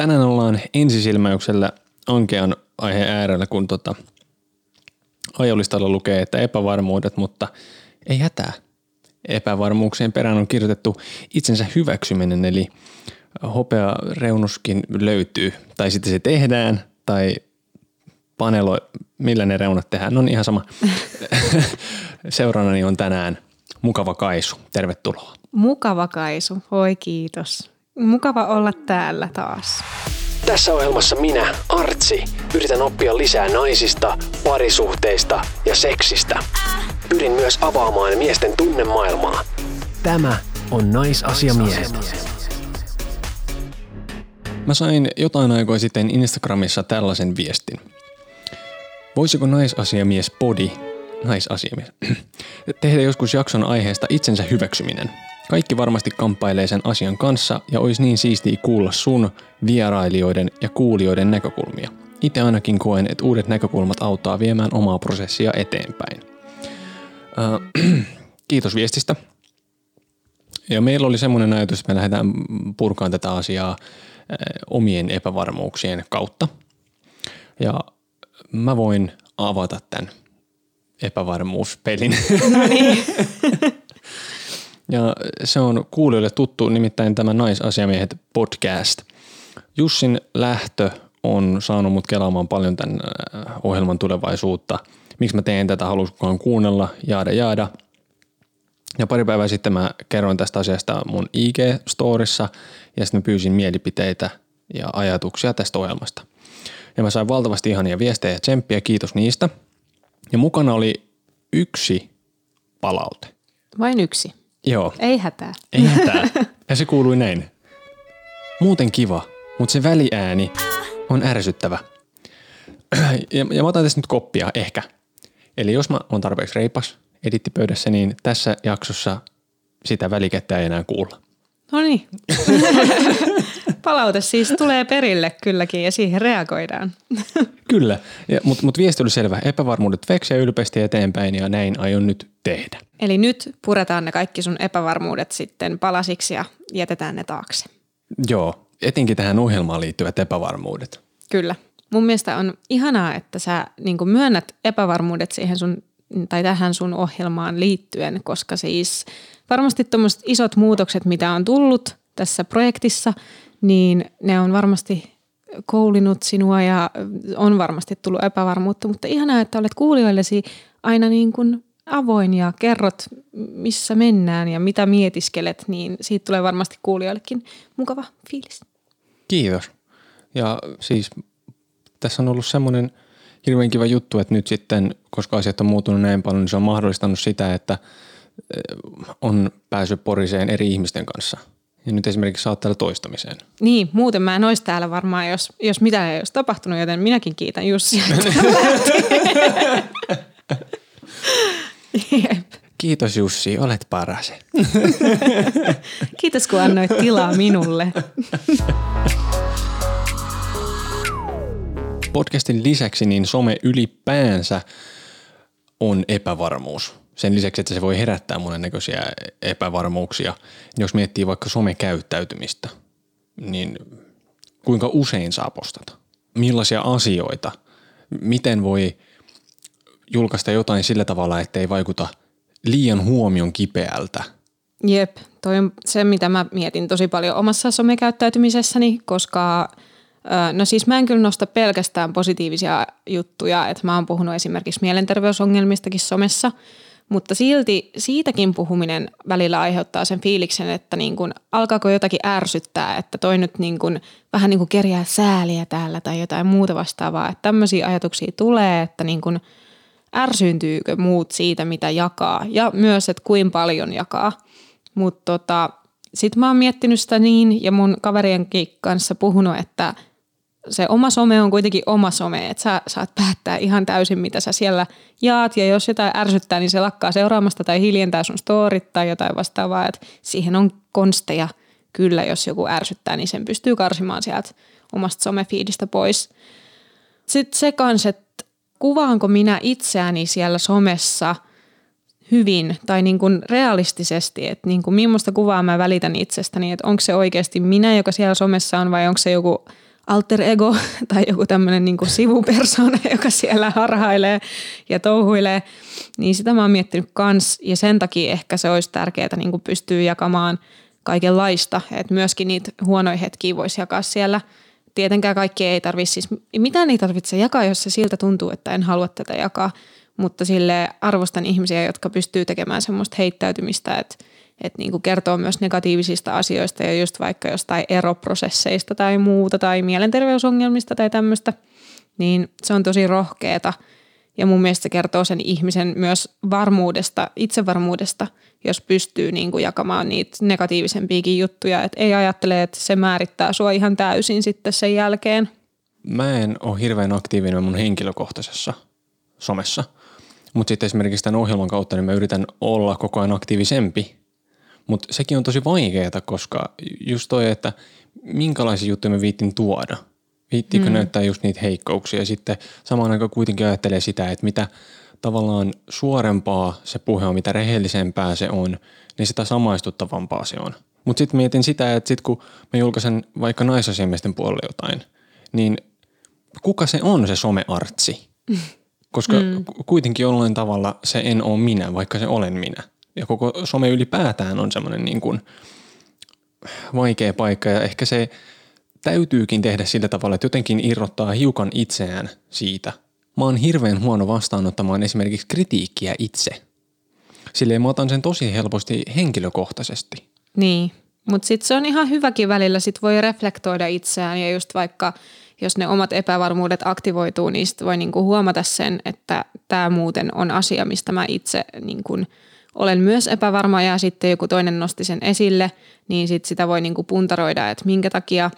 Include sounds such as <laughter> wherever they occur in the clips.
tänään ollaan ensisilmäyksellä ankean aiheen äärellä, kun tota, ajolistalla lukee, että epävarmuudet, mutta ei hätää. Epävarmuuksien perään on kirjoitettu itsensä hyväksyminen, eli hopea reunuskin löytyy, tai sitten se tehdään, tai panelo, millä ne reunat tehdään, on ihan sama. <laughs> Seurannani on tänään Mukava Kaisu. Tervetuloa. Mukava Kaisu, oi kiitos. Mukava olla täällä taas. Tässä ohjelmassa minä, Artsi, yritän oppia lisää naisista, parisuhteista ja seksistä. Pyrin myös avaamaan miesten tunnemaailmaa. Tämä on Naisasiamiehet. Mä sain jotain aikaa sitten Instagramissa tällaisen viestin. Voisiko naisasiamies Podi, naisasiamies, <clears throat> tehdä joskus jakson aiheesta itsensä hyväksyminen? Kaikki varmasti kamppailee sen asian kanssa ja olisi niin siistiä kuulla sun, vierailijoiden ja kuulijoiden näkökulmia. Itse ainakin koen, että uudet näkökulmat auttaa viemään omaa prosessia eteenpäin. Äh, <clears throat> kiitos viestistä. Ja meillä oli semmoinen ajatus, että me lähdetään purkaan tätä asiaa äh, omien epävarmuuksien kautta. Ja mä voin avata tämän epävarmuuspelin. No niin. <laughs> ja se on kuulijoille tuttu, nimittäin tämä Naisasiamiehet podcast. Jussin lähtö on saanut mut kelaamaan paljon tämän äh, ohjelman tulevaisuutta. Miksi mä teen tätä, halusukaan kuunnella, jaada jaada. Ja pari päivää sitten mä kerroin tästä asiasta mun IG-storissa ja sitten mä pyysin mielipiteitä ja ajatuksia tästä ohjelmasta. Ja mä sain valtavasti ihania viestejä ja tsemppiä, kiitos niistä. Ja mukana oli yksi palaute. Vain yksi? Joo. Ei hätää. Ei hätää. Ja se kuului näin. Muuten kiva, mutta se väliääni on ärsyttävä. Ja, ja mä otan tässä nyt koppia, ehkä. Eli jos mä oon tarpeeksi reipas edittipöydässä, niin tässä jaksossa sitä välikettä ei enää kuulla. No niin. <laughs> Palaute siis tulee perille kylläkin ja siihen reagoidaan. Kyllä, mutta mut viesti oli selvä. Epävarmuudet veksiä ylpeästi eteenpäin ja näin aion nyt tehdä. Eli nyt puretaan ne kaikki sun epävarmuudet sitten palasiksi ja jätetään ne taakse. Joo, etenkin tähän ohjelmaan liittyvät epävarmuudet. Kyllä. Mun mielestä on ihanaa, että sä niin myönnät epävarmuudet siihen sun, tai tähän sun ohjelmaan liittyen, koska siis varmasti tuommoiset isot muutokset, mitä on tullut tässä projektissa, niin ne on varmasti koulinut sinua ja on varmasti tullut epävarmuutta, mutta ihanaa, että olet kuulijoillesi aina niin kuin avoin ja kerrot, missä mennään ja mitä mietiskelet, niin siitä tulee varmasti kuulijoillekin mukava fiilis. Kiitos. Ja siis tässä on ollut semmoinen hirveän kiva juttu, että nyt sitten, koska asiat on muuttunut näin paljon, niin se on mahdollistanut sitä, että eh, on päässyt poriseen eri ihmisten kanssa. Ja nyt esimerkiksi saat täällä toistamiseen. Niin, muuten mä en olisi täällä varmaan, jos, jos mitään ei olisi tapahtunut, joten minäkin kiitän Jussia. Kiitos Jussi, olet paras. Kiitos kun annoit tilaa minulle. Podcastin lisäksi niin some ylipäänsä on epävarmuus. Sen lisäksi, että se voi herättää monennäköisiä epävarmuuksia. Jos miettii vaikka somekäyttäytymistä, niin kuinka usein saa postata? Millaisia asioita? Miten voi julkaista jotain sillä tavalla, ettei vaikuta liian huomion kipeältä? Jep, toi on se, mitä mä mietin tosi paljon omassa somekäyttäytymisessäni, koska No siis mä en kyllä nosta pelkästään positiivisia juttuja, että mä oon puhunut esimerkiksi mielenterveysongelmistakin somessa, mutta silti siitäkin puhuminen välillä aiheuttaa sen fiiliksen, että niin kun, alkaako jotakin ärsyttää, että toi nyt niin kun, vähän niin kuin kerjää sääliä täällä tai jotain muuta vastaavaa. Että tämmöisiä ajatuksia tulee, että niin kun, ärsyyntyykö muut siitä, mitä jakaa ja myös, että kuinka paljon jakaa. Mutta tota, sitten mä oon miettinyt sitä niin ja mun kaverienkin kanssa puhunut, että – se oma some on kuitenkin oma some, että sä saat päättää ihan täysin, mitä sä siellä jaat, ja jos jotain ärsyttää, niin se lakkaa seuraamasta tai hiljentää sun storit tai jotain vastaavaa, että siihen on konsteja kyllä, jos joku ärsyttää, niin sen pystyy karsimaan sieltä omasta somefiidistä pois. Sitten se kans, että kuvaanko minä itseäni siellä somessa hyvin tai niin kuin realistisesti, että niin kuin millaista kuvaa mä välitän itsestäni, että onko se oikeasti minä, joka siellä somessa on vai onko se joku alter ego <laughs> tai joku tämmöinen niin sivupersona, <laughs> joka siellä harhailee ja touhuilee, niin sitä mä oon miettinyt kans ja sen takia ehkä se olisi tärkeää niin pystyä jakamaan kaikenlaista, että myöskin niitä huonoja hetkiä voisi jakaa siellä. Tietenkään kaikki ei tarvitse, siis mitään ei tarvitse jakaa, jos se siltä tuntuu, että en halua tätä jakaa, mutta sille arvostan ihmisiä, jotka pystyy tekemään semmoista heittäytymistä, että että niin kuin kertoo myös negatiivisista asioista ja just vaikka jostain eroprosesseista tai muuta tai mielenterveysongelmista tai tämmöistä, niin se on tosi rohkeeta. Ja mun mielestä se kertoo sen ihmisen myös varmuudesta, itsevarmuudesta, jos pystyy niin kuin jakamaan niitä negatiivisempiakin juttuja. Että ei ajattele, että se määrittää sua ihan täysin sitten sen jälkeen. Mä en ole hirveän aktiivinen mun henkilökohtaisessa somessa. Mutta sitten esimerkiksi tämän ohjelman kautta niin mä yritän olla koko ajan aktiivisempi mutta sekin on tosi vaikeaa, koska just toi, että minkälaisia juttuja me viittin tuoda. Viittiinkö mm. näyttää just niitä heikkouksia ja sitten samaan aikaan kuitenkin ajattelee sitä, että mitä tavallaan suorempaa se puhe on, mitä rehellisempää se on, niin sitä samaistuttavampaa se on. Mutta sitten mietin sitä, että sitten kun mä julkaisen vaikka naisasiamiesten puolelle jotain, niin kuka se on se someartsi? <laughs> Koska mm. kuitenkin jollain tavalla se en ole minä, vaikka se olen minä ja koko some ylipäätään on semmoinen niin kuin vaikea paikka ja ehkä se täytyykin tehdä sillä tavalla, että jotenkin irrottaa hiukan itseään siitä. Mä oon hirveän huono vastaanottamaan esimerkiksi kritiikkiä itse. Silleen mä otan sen tosi helposti henkilökohtaisesti. Niin, mutta sitten se on ihan hyväkin välillä, sit voi reflektoida itseään ja just vaikka jos ne omat epävarmuudet aktivoituu, niin sit voi niinku huomata sen, että tämä muuten on asia, mistä mä itse niinku olen myös epävarma ja sitten joku toinen nosti sen esille, niin sit sitä voi niinku puntaroida, että minkä takia.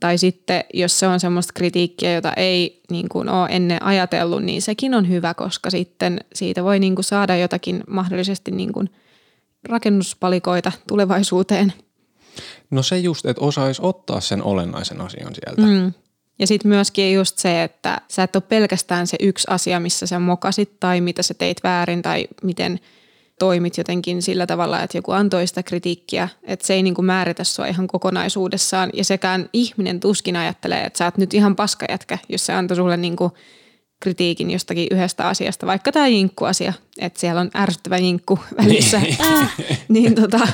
Tai sitten jos se on semmoista kritiikkiä, jota ei niin kuin ole ennen ajatellut, niin sekin on hyvä, koska sitten siitä voi niin kuin saada jotakin mahdollisesti niin kuin rakennuspalikoita tulevaisuuteen. No se just, että osaisi ottaa sen olennaisen asian sieltä. Mm. Ja sitten myöskin just se, että sä et ole pelkästään se yksi asia, missä sä mokasit tai mitä sä teit väärin tai miten – toimit jotenkin sillä tavalla, että joku antoi sitä kritiikkiä, että se ei niin kuin määritä sua ihan kokonaisuudessaan. Ja sekään ihminen tuskin ajattelee, että sä oot nyt ihan paskajätkä, jos se antoi sulle niin kuin kritiikin jostakin yhdestä asiasta, vaikka tämä jinkku-asia, että siellä on ärsyttävä jinkku <laughs> välissä, niin, äh, niin tota,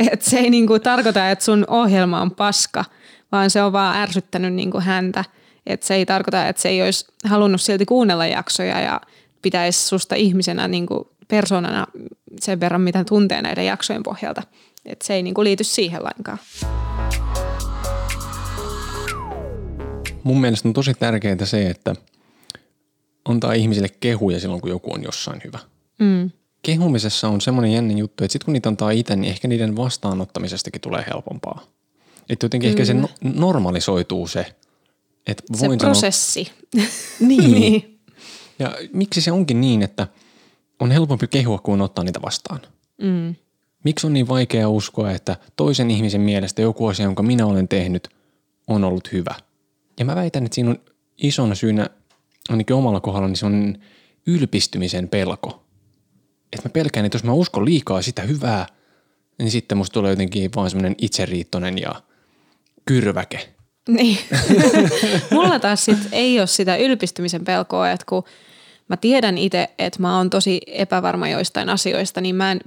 <laughs> että se ei niin kuin tarkoita, että sun ohjelma on paska, vaan se on vaan ärsyttänyt niin kuin häntä. Että se ei tarkoita, että se ei olisi halunnut silti kuunnella jaksoja ja pitäisi susta ihmisenä niin kuin persoonana sen verran, mitä tuntee näiden jaksojen pohjalta. Et se ei niinku liity siihen lainkaan. Mun mielestä on tosi tärkeää se, että antaa ihmisille kehuja silloin, kun joku on jossain hyvä. Mm. Kehumisessa on semmoinen jännä juttu, että sitten kun niitä antaa itse, niin ehkä niiden vastaanottamisestakin tulee helpompaa. Että jotenkin Kyllä. ehkä se no- normalisoituu se, että voin se prosessi. Sanoa, niin. <laughs> niin. Ja miksi se onkin niin, että – on helpompi kehua kuin ottaa niitä vastaan. Mm. Miksi on niin vaikea uskoa, että toisen ihmisen mielestä joku asia, jonka minä olen tehnyt, on ollut hyvä? Ja mä väitän, että siinä on isona syynä, ainakin omalla kohdalla, niin se on ylpistymisen pelko. Että mä pelkään, että jos mä uskon liikaa sitä hyvää, niin sitten musta tulee jotenkin vaan semmoinen itseriittoinen ja kyrväke. Niin. <laughs> Mulla taas sit ei ole sitä ylpistymisen pelkoa, että kun – mä tiedän itse, että mä oon tosi epävarma joistain asioista, niin mä en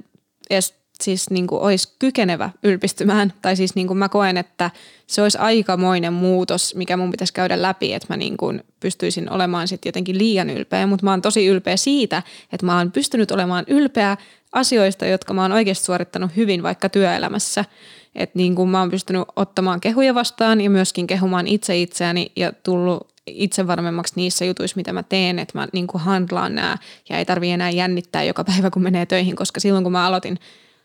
edes siis niin kuin olisi kykenevä ylpistymään. Tai siis niin kuin mä koen, että se olisi aikamoinen muutos, mikä mun pitäisi käydä läpi, että mä niin kuin pystyisin olemaan sitten jotenkin liian ylpeä. Mutta mä oon tosi ylpeä siitä, että mä oon pystynyt olemaan ylpeä asioista, jotka mä oon oikeasti suorittanut hyvin vaikka työelämässä. Että niin kuin mä oon pystynyt ottamaan kehuja vastaan ja myöskin kehumaan itse itseäni ja tullut itse varmemmaksi niissä jutuissa, mitä mä teen, että mä niin kuin handlaan nämä ja ei tarvi enää jännittää joka <laughs> päivä, kun menee töihin, koska silloin kun mä aloitin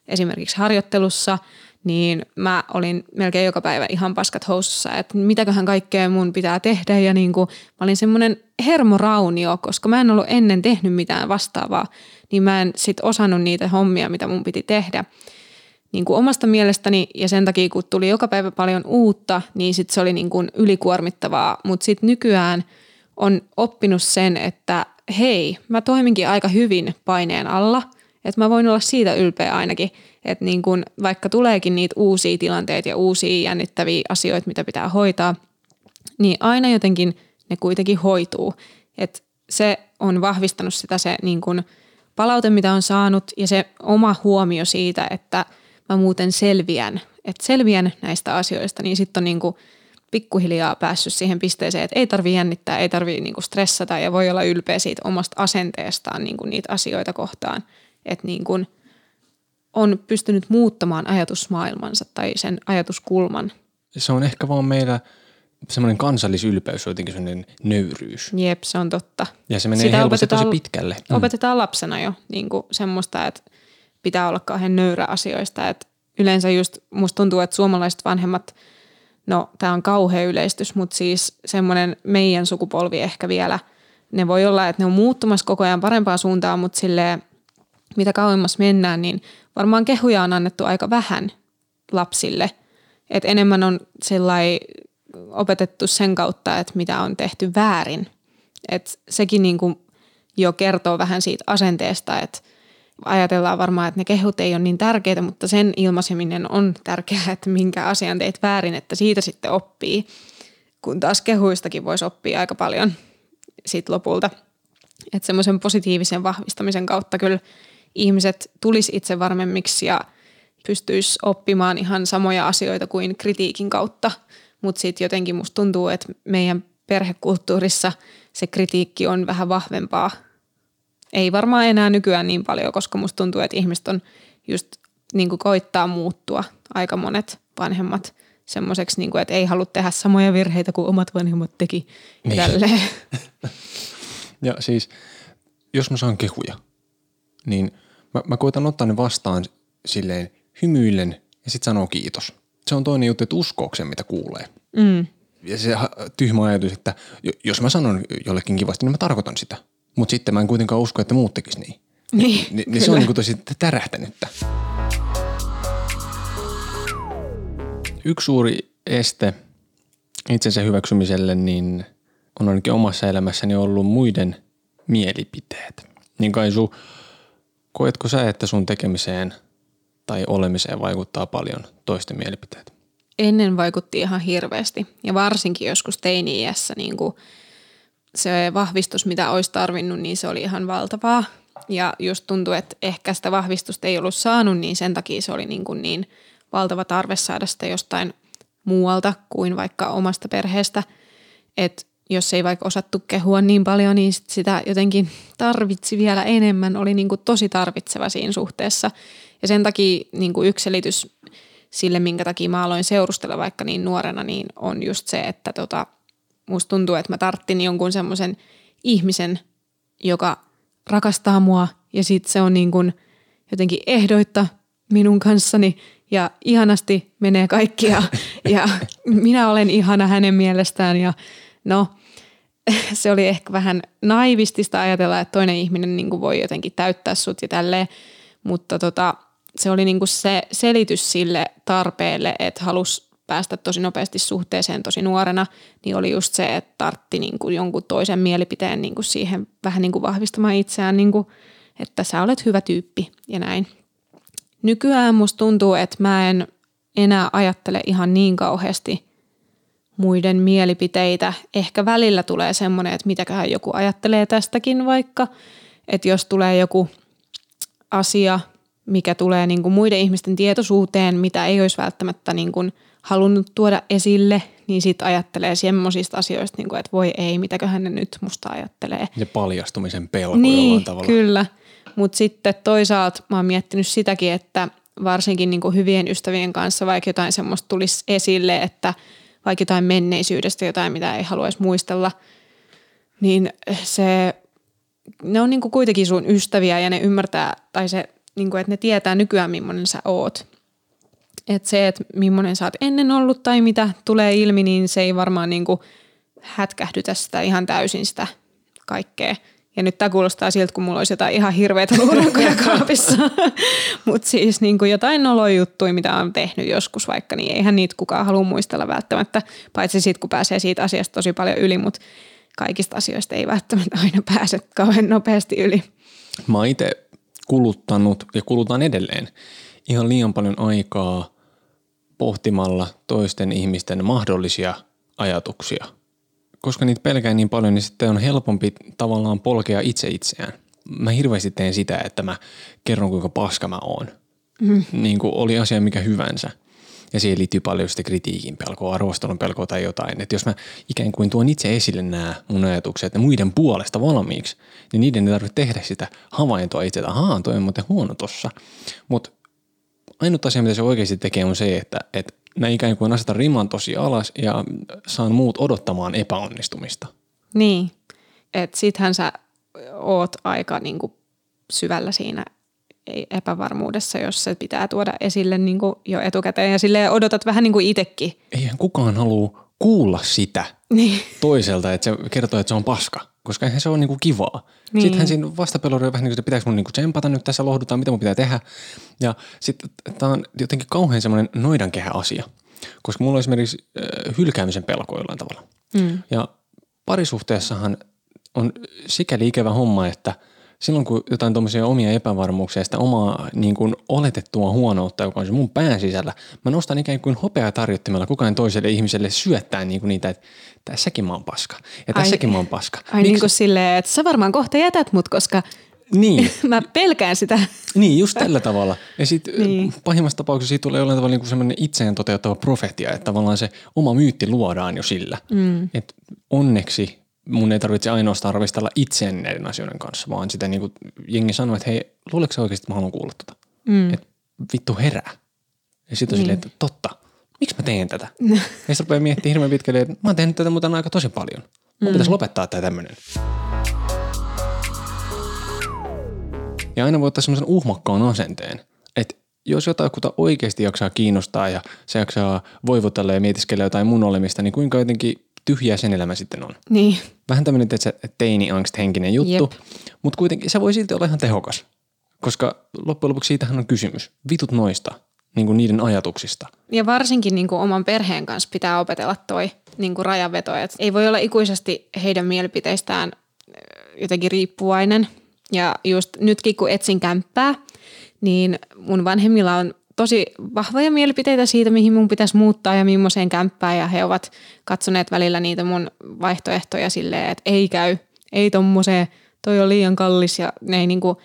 esimerkiksi harjoittelussa, niin mä olin melkein joka päivä ihan paskat housussa, että mitäköhän kaikkea mun pitää tehdä. Ja niin kuin, mä olin semmoinen hermoraunio, koska mä en ollut ennen tehnyt mitään vastaavaa, niin mä en sit osannut niitä hommia, mitä mun piti tehdä niin kuin omasta mielestäni ja sen takia, kun tuli joka päivä paljon uutta, niin sit se oli niin kuin ylikuormittavaa. Mutta sitten nykyään on oppinut sen, että hei, mä toiminkin aika hyvin paineen alla, että mä voin olla siitä ylpeä ainakin, että niin kun, vaikka tuleekin niitä uusia tilanteita ja uusia jännittäviä asioita, mitä pitää hoitaa, niin aina jotenkin ne kuitenkin hoituu. Et se on vahvistanut sitä se niin kuin palaute, mitä on saanut ja se oma huomio siitä, että mä muuten selviän, että selviän näistä asioista, niin sitten on niin kuin pikkuhiljaa päässyt siihen pisteeseen, että ei tarvi jännittää, ei tarvi niin kuin stressata ja voi olla ylpeä siitä omasta asenteestaan niin kuin niitä asioita kohtaan. Että niin kuin on pystynyt muuttamaan ajatusmaailmansa tai sen ajatuskulman. Se on ehkä vaan meillä semmoinen kansallisylpeys, jotenkin semmoinen nöyryys. Jep, se on totta. Ja se menee Sitä helposti tosi pitkälle. Mm. Opetetaan lapsena jo niin kuin semmoista, että pitää olla kauhean nöyrä asioista. Että yleensä just musta tuntuu, että suomalaiset vanhemmat, no tämä on kauhea yleistys, mutta siis semmoinen meidän sukupolvi ehkä vielä, ne voi olla, että ne on muuttumassa koko ajan parempaan suuntaan, mutta silleen, mitä kauemmas mennään, niin varmaan kehuja on annettu aika vähän lapsille. Et enemmän on sellainen opetettu sen kautta, että mitä on tehty väärin. Et sekin niin kuin jo kertoo vähän siitä asenteesta, että ajatellaan varmaan, että ne kehut ei ole niin tärkeitä, mutta sen ilmaiseminen on tärkeää, että minkä asian teit väärin, että siitä sitten oppii. Kun taas kehuistakin voisi oppia aika paljon sit lopulta. Että semmoisen positiivisen vahvistamisen kautta kyllä ihmiset tulisi itse varmemmiksi ja pystyisi oppimaan ihan samoja asioita kuin kritiikin kautta. Mutta sitten jotenkin musta tuntuu, että meidän perhekulttuurissa se kritiikki on vähän vahvempaa. Ei varmaan enää nykyään niin paljon, koska musta tuntuu, että ihmiset on just niin kuin koittaa muuttua aika monet vanhemmat semmoiseksi, niin että ei halua tehdä samoja virheitä kuin omat vanhemmat teki. Niin. <laughs> ja siis, jos mä saan kehuja, niin – mä, mä koitan ottaa ne vastaan silleen hymyillen ja sitten sanoo kiitos. Se on toinen juttu, että uskooko mitä kuulee. Mm. Ja se tyhmä ajatus, että jos mä sanon jollekin kivasti, niin mä tarkoitan sitä. Mutta sitten mä en kuitenkaan usko, että muut tekis niin. Niin, Ni, niin se on niin kuin tosi tärähtänyttä. Yksi suuri este itsensä hyväksymiselle niin on ainakin omassa elämässäni ollut muiden mielipiteet. Niin kai sun Koetko sä, että sun tekemiseen tai olemiseen vaikuttaa paljon toisten mielipiteet? Ennen vaikutti ihan hirveästi ja varsinkin joskus teini-iässä niin kuin se vahvistus, mitä olisi tarvinnut, niin se oli ihan valtavaa. Ja just tuntui, että ehkä sitä vahvistusta ei ollut saanut, niin sen takia se oli niin, kuin niin valtava tarve saada sitä jostain muualta kuin vaikka omasta perheestä. Että jos ei vaikka osattu kehua niin paljon, niin sit sitä jotenkin tarvitsi vielä enemmän, oli niin kuin tosi tarvitseva siinä suhteessa. Ja sen takia niin kuin yksi selitys sille, minkä takia mä aloin seurustella vaikka niin nuorena, niin on just se, että tota, musta tuntuu, että mä tarttin jonkun semmoisen ihmisen, joka rakastaa mua ja sitten se on niin kuin jotenkin ehdoitta minun kanssani ja ihanasti menee kaikkia. <laughs> Ja minä olen ihana hänen mielestään ja no <laughs> se oli ehkä vähän naivistista ajatella, että toinen ihminen niin kuin voi jotenkin täyttää sut ja tälleen, mutta tota, se oli niin kuin se selitys sille tarpeelle, että halus päästä tosi nopeasti suhteeseen tosi nuorena, niin oli just se, että tartti niin kuin jonkun toisen mielipiteen niin kuin siihen vähän niin kuin vahvistamaan itseään, niin kuin, että sä olet hyvä tyyppi ja näin. Nykyään musta tuntuu, että mä en enää ajattele ihan niin kauheasti muiden mielipiteitä. Ehkä välillä tulee semmoinen, että mitäköhän joku ajattelee tästäkin vaikka, että jos tulee joku asia, mikä tulee niin kuin muiden ihmisten tietoisuuteen, mitä ei olisi välttämättä niin kuin halunnut tuoda esille, niin sitten ajattelee semmoisista asioista, niin kuin, että voi ei, mitäköhän ne nyt musta ajattelee. Ja paljastumisen pelko niin, jollain tavalla. kyllä. Mutta sitten toisaalta mä oon miettinyt sitäkin, että varsinkin niin kuin hyvien ystävien kanssa vaikka jotain semmoista tulisi esille, että – vaikka jotain menneisyydestä, jotain mitä ei haluaisi muistella, niin se, ne on niin kuin kuitenkin sun ystäviä ja ne ymmärtää, tai se, niin kuin, että ne tietää nykyään, millainen sä oot. Että se, että millainen sä oot ennen ollut tai mitä tulee ilmi, niin se ei varmaan niin kuin hätkähdytä sitä ihan täysin sitä kaikkea. Ja nyt tämä kuulostaa siltä, kun mulla olisi jotain ihan hirveitä <laughs> luurankoja kaapissa. Mutta siis niin kuin jotain nolojuttuja, mitä on tehnyt joskus vaikka, niin eihän niitä kukaan halua muistella välttämättä. Paitsi sitten, kun pääsee siitä asiasta tosi paljon yli, mutta kaikista asioista ei välttämättä aina pääse kauhean nopeasti yli. Mä oon itse kuluttanut ja kulutan edelleen ihan liian paljon aikaa pohtimalla toisten ihmisten mahdollisia ajatuksia koska niitä pelkää niin paljon, niin sitten on helpompi tavallaan polkea itse itseään. Mä hirveästi teen sitä, että mä kerron kuinka paska mä oon. Mm. Niin kuin oli asia mikä hyvänsä. Ja siihen liittyy paljon sitten kritiikin pelkoa, arvostelun pelkoa tai jotain. Että jos mä ikään kuin tuon itse esille nämä mun ajatukset ja muiden puolesta valmiiksi, niin niiden ei tarvitse tehdä sitä havaintoa itse, että ahaa, toi on muuten huono tossa. Mutta ainut asia, mitä se oikeasti tekee, on se, että, että mä ikään kuin asetan riman tosi alas ja saan muut odottamaan epäonnistumista. Niin, että sittenhän sä oot aika niin kuin syvällä siinä epävarmuudessa, jos se pitää tuoda esille niin kuin jo etukäteen ja sille odotat vähän niin kuin itsekin. Eihän kukaan halua kuulla sitä niin. toiselta, että se kertoo, että se on paska, koska eihän se ole niinku kivaa. Niin. Sittenhän siinä vastapeluri on vähän niin kuin, että pitääkö mun niinku tsempata nyt tässä, lohdutaan, mitä mun pitää tehdä. Ja sitten tämä on jotenkin kauhean semmoinen noidankehä asia, koska mulla on esimerkiksi äh, hylkäämisen pelko jollain tavalla. Mm. Ja parisuhteessahan on sikäli ikävä homma, että – silloin kun jotain tuommoisia omia epävarmuuksia sitä omaa niin kuin oletettua huonoutta, joka on se mun pään sisällä, mä nostan ikään kuin hopeaa tarjottimella kukaan toiselle ihmiselle syöttää niin kuin niitä, että tässäkin mä oon paska ja tässäkin ai, mä oon paska. Ai Miks? niin kuin silleen, että sä varmaan kohta jätät mut, koska niin. <laughs> mä pelkään sitä. Niin, just tällä tavalla. Ja sitten niin. pahimmassa tapauksessa siitä tulee jollain tavalla niin semmoinen itseen toteuttava profetia, että tavallaan se oma myytti luodaan jo sillä. Mm. Että onneksi mun ei tarvitse ainoastaan ravistella itseäni näiden asioiden kanssa, vaan sitä niin kuin jengi sanoo, että hei, luuleeko oikeasti, että mä haluan kuulla tota? Mm. Että vittu herää. Ja sitten on niin. silleen, että totta, miksi mä teen tätä? ja sitten rupeaa miettimään hirveän pitkälle, että mä oon tehnyt tätä muuten aika tosi paljon. Mun mm. pitäisi lopettaa tämä tämmöinen. Ja aina voi ottaa semmoisen uhmakkaan asenteen, että jos jotakuta oikeasti jaksaa kiinnostaa ja se jaksaa voivotella ja mietiskellä jotain mun olemista, niin kuinka jotenkin tyhjää sen elämä sitten on. Niin. Vähän tämmöinen teini-angst henkinen juttu, mutta kuitenkin se voi silti olla ihan tehokas. Koska loppujen lopuksi siitähän on kysymys. Vitut noista, niin kuin niiden ajatuksista. Ja varsinkin niin kuin oman perheen kanssa pitää opetella toi niin kuin rajanveto. Et ei voi olla ikuisesti heidän mielipiteistään jotenkin riippuvainen. Ja just nytkin kun etsin kämppää, niin mun vanhemmilla on tosi vahvoja mielipiteitä siitä, mihin mun pitäisi muuttaa ja millaiseen kämppään. Ja he ovat katsoneet välillä niitä mun vaihtoehtoja silleen, että ei käy, ei tommoseen, toi on liian kallis. Ja ne ei niinku,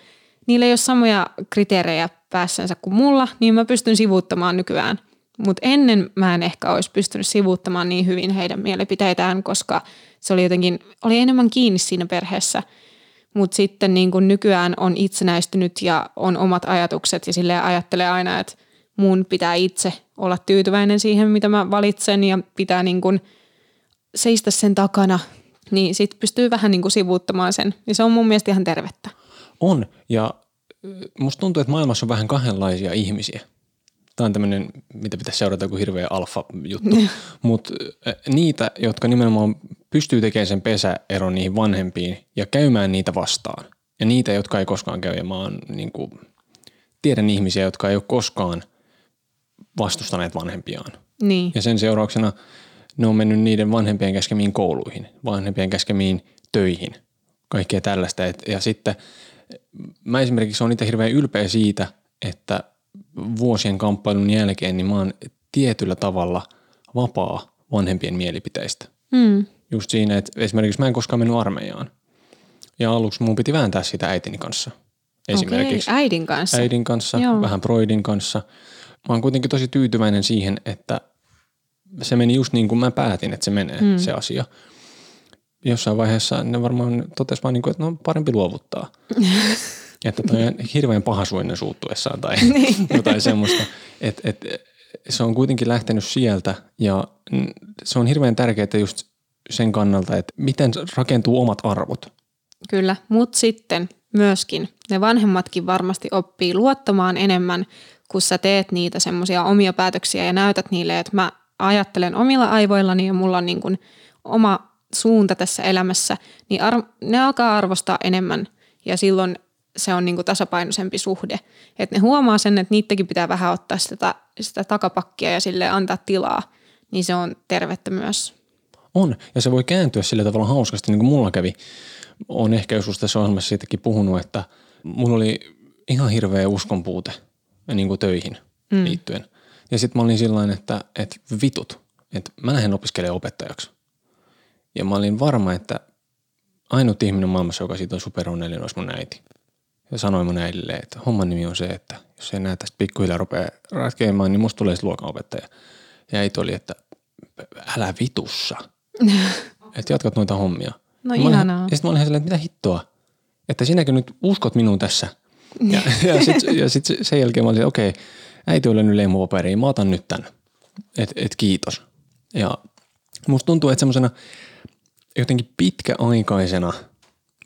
niillä ei ole samoja kriteerejä päässänsä kuin mulla, niin mä pystyn sivuuttamaan nykyään. Mutta ennen mä en ehkä olisi pystynyt sivuuttamaan niin hyvin heidän mielipiteitään, koska se oli jotenkin, oli enemmän kiinni siinä perheessä – mutta sitten niin kuin nykyään on itsenäistynyt ja on omat ajatukset ja sille ajattelee aina, että mun pitää itse olla tyytyväinen siihen, mitä mä valitsen ja pitää niin kuin seistä sen takana, niin sitten pystyy vähän niin kuin sivuuttamaan sen. Ja se on mun mielestä ihan tervettä. On, ja musta tuntuu, että maailmassa on vähän kahdenlaisia ihmisiä. Tämä on tämmöinen, mitä pitäisi seurata kuin hirveä alfa-juttu. <laughs> Mutta niitä, jotka nimenomaan pystyy tekemään sen pesäeron niihin vanhempiin ja käymään niitä vastaan. Ja niitä, jotka ei koskaan käy. Ja mä oon, niin kuin, tiedän ihmisiä, jotka ei ole koskaan vastustaneet vanhempiaan. Niin. Ja sen seurauksena ne on mennyt niiden vanhempien käskemiin kouluihin, vanhempien käskemiin töihin, kaikkea tällaista. ja sitten mä esimerkiksi olen itse hirveän ylpeä siitä, että vuosien kamppailun jälkeen niin mä oon tietyllä tavalla vapaa vanhempien mielipiteistä. Mm. Just siinä, että esimerkiksi mä en koskaan mennyt armeijaan. Ja aluksi mun piti vääntää sitä äitini kanssa. Esimerkiksi. Okei, äidin kanssa. Äidin kanssa, Joo. vähän Broidin kanssa. Mä oon kuitenkin tosi tyytyväinen siihen, että se meni just niin kuin mä päätin, että se menee mm. se asia. Jossain vaiheessa ne varmaan totesi vaan niin kuin, että no parempi luovuttaa. <laughs> että toi on hirveän pahasuinen suuttuessaan tai niin. <laughs> jotain semmoista. Että et, se on kuitenkin lähtenyt sieltä ja se on hirveän tärkeää just sen kannalta, että miten rakentuu omat arvot. Kyllä, mutta sitten myöskin ne vanhemmatkin varmasti oppii luottamaan enemmän, kun sä teet niitä semmoisia omia päätöksiä ja näytät niille, että mä ajattelen omilla aivoillani ja mulla on niin kuin oma suunta tässä elämässä, niin ar- ne alkaa arvostaa enemmän ja silloin se on niin kuin tasapainoisempi suhde. Että ne huomaa sen, että niidenkin pitää vähän ottaa sitä, sitä takapakkia ja sille antaa tilaa, niin se on tervettä myös. On, ja se voi kääntyä sillä tavalla hauskasti, niin kuin mulla kävi. Olen ehkä joskus tässä ohjelmassa siitäkin puhunut, että mulla oli ihan hirveä uskonpuute niin kuin töihin mm. liittyen. Ja sitten mä olin sillä että, että vitut, että mä lähden opiskelemaan opettajaksi. Ja mä olin varma, että ainut ihminen maailmassa, joka siitä on superonnellinen, olisi mun äiti. Ja sanoin mun äidille, että homman nimi on se, että jos ei näe tästä pikkuhiljaa rupea ratkeamaan, niin musta tulee luokanopettaja. Ja äiti oli, että älä vitussa. <laughs> että jatkat noita hommia. No ja mä olin- ihanaa. Ja sitten mä olin silleen, että mitä hittoa, että sinäkin nyt uskot minuun tässä. Ja, ja <laughs> sitten ja sit sen jälkeen mä olin, okei, okay, äiti on löynyt leimupaperiin, mä otan nyt tän. Et, et kiitos. Ja musta tuntuu, että semmoisena jotenkin pitkäaikaisena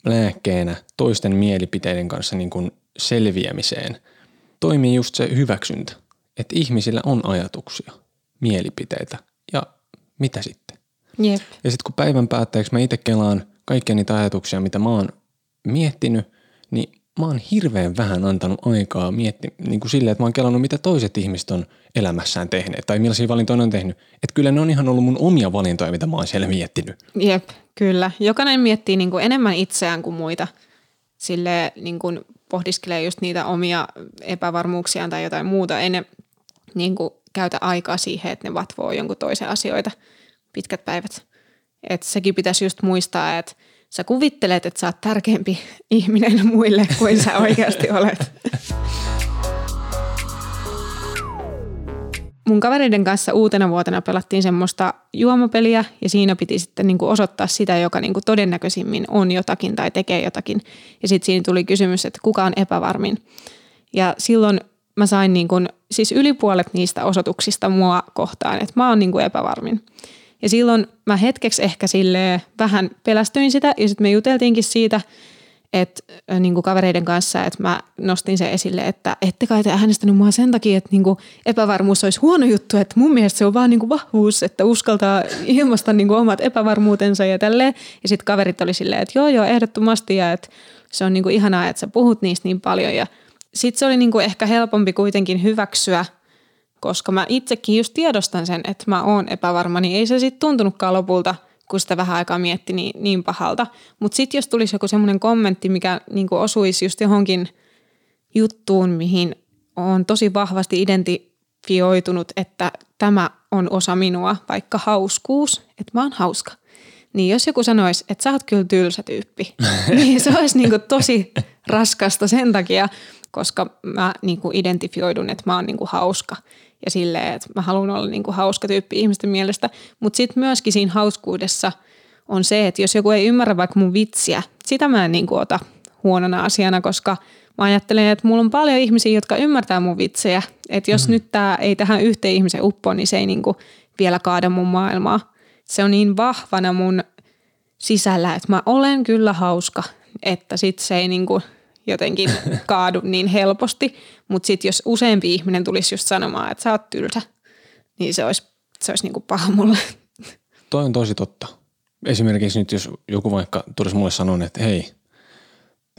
lääkkeenä toisten mielipiteiden kanssa niin kuin selviämiseen toimii just se hyväksyntä. Että ihmisillä on ajatuksia, mielipiteitä ja mitä sitten. Jep. Ja sitten kun päivän päätteeksi mä itse kelaan kaikkia niitä ajatuksia, mitä mä oon miettinyt, niin mä oon hirveän vähän antanut aikaa mietti, niin kuin silleen, että mä oon kelannut, mitä toiset ihmiset on elämässään tehneet tai millaisia valintoja ne on tehnyt. Että kyllä ne on ihan ollut mun omia valintoja, mitä mä oon siellä miettinyt. Jep, kyllä. Jokainen miettii niin kuin enemmän itseään kuin muita. Sille niin kuin pohdiskelee just niitä omia epävarmuuksiaan tai jotain muuta. Ei ne niin kuin käytä aikaa siihen, että ne vatvoo jonkun toisen asioita pitkät päivät. Et sekin pitäisi just muistaa, että sä kuvittelet, että sä oot tärkeämpi <laughs> ihminen muille kuin sä oikeasti olet. mun kavereiden kanssa uutena vuotena pelattiin semmoista juomapeliä ja siinä piti sitten niin kuin osoittaa sitä, joka niin kuin todennäköisimmin on jotakin tai tekee jotakin. Ja sitten siinä tuli kysymys, että kuka on epävarmin. Ja silloin mä sain niin kuin, siis yli puolet niistä osoituksista mua kohtaan, että mä oon niin kuin epävarmin. Ja silloin mä hetkeksi ehkä sille vähän pelästyin sitä. Ja sitten me juteltiinkin siitä, että äh, niin kavereiden kanssa, että mä nostin sen esille, että ette kai te äänestänyt mua sen takia, että niin kuin epävarmuus olisi huono juttu, että mun mielestä se on vaan niin kuin vahvuus, että uskaltaa ilmaista niin kuin omat epävarmuutensa ja tälleen. Ja sitten kaverit oli silleen, että joo joo, ehdottomasti. Ja että se on niin kuin ihanaa, että sä puhut niistä niin paljon. Ja sitten se oli niin kuin ehkä helpompi kuitenkin hyväksyä, koska mä itsekin just tiedostan sen, että mä oon epävarma, niin ei se sitten tuntunutkaan lopulta, kun sitä vähän aikaa mietti, niin, niin pahalta. Mutta sitten jos tulisi joku semmoinen kommentti, mikä niin kuin osuisi just johonkin juttuun, mihin on tosi vahvasti identifioitunut, että tämä on osa minua, vaikka hauskuus, että mä oon hauska. Niin jos joku sanoisi, että sä oot kyllä tylsä tyyppi, <laughs> niin se olisi niin kuin tosi raskasta sen takia, koska mä niin kuin identifioidun, että mä oon niin kuin hauska. Ja silleen, että mä haluan olla niin kuin hauska tyyppi ihmisten mielestä. Mutta sitten myöskin siinä hauskuudessa on se, että jos joku ei ymmärrä vaikka mun vitsiä, sitä mä en niin kuin ota huonona asiana, koska mä ajattelen, että mulla on paljon ihmisiä, jotka ymmärtää mun vitsejä. Että jos mm. nyt tämä ei tähän yhteen ihmisen uppo, niin se ei niin kuin vielä kaada mun maailmaa. Se on niin vahvana mun sisällä, että mä olen kyllä hauska, että sit se ei niin kuin jotenkin <laughs> kaadu niin helposti. Mutta sitten jos useampi ihminen tulisi just sanomaan, että sä oot tylsä, niin se olisi, se olisi niinku paha mulle. <laughs> Toi on tosi totta. Esimerkiksi nyt jos joku vaikka tulisi mulle sanoa, että hei,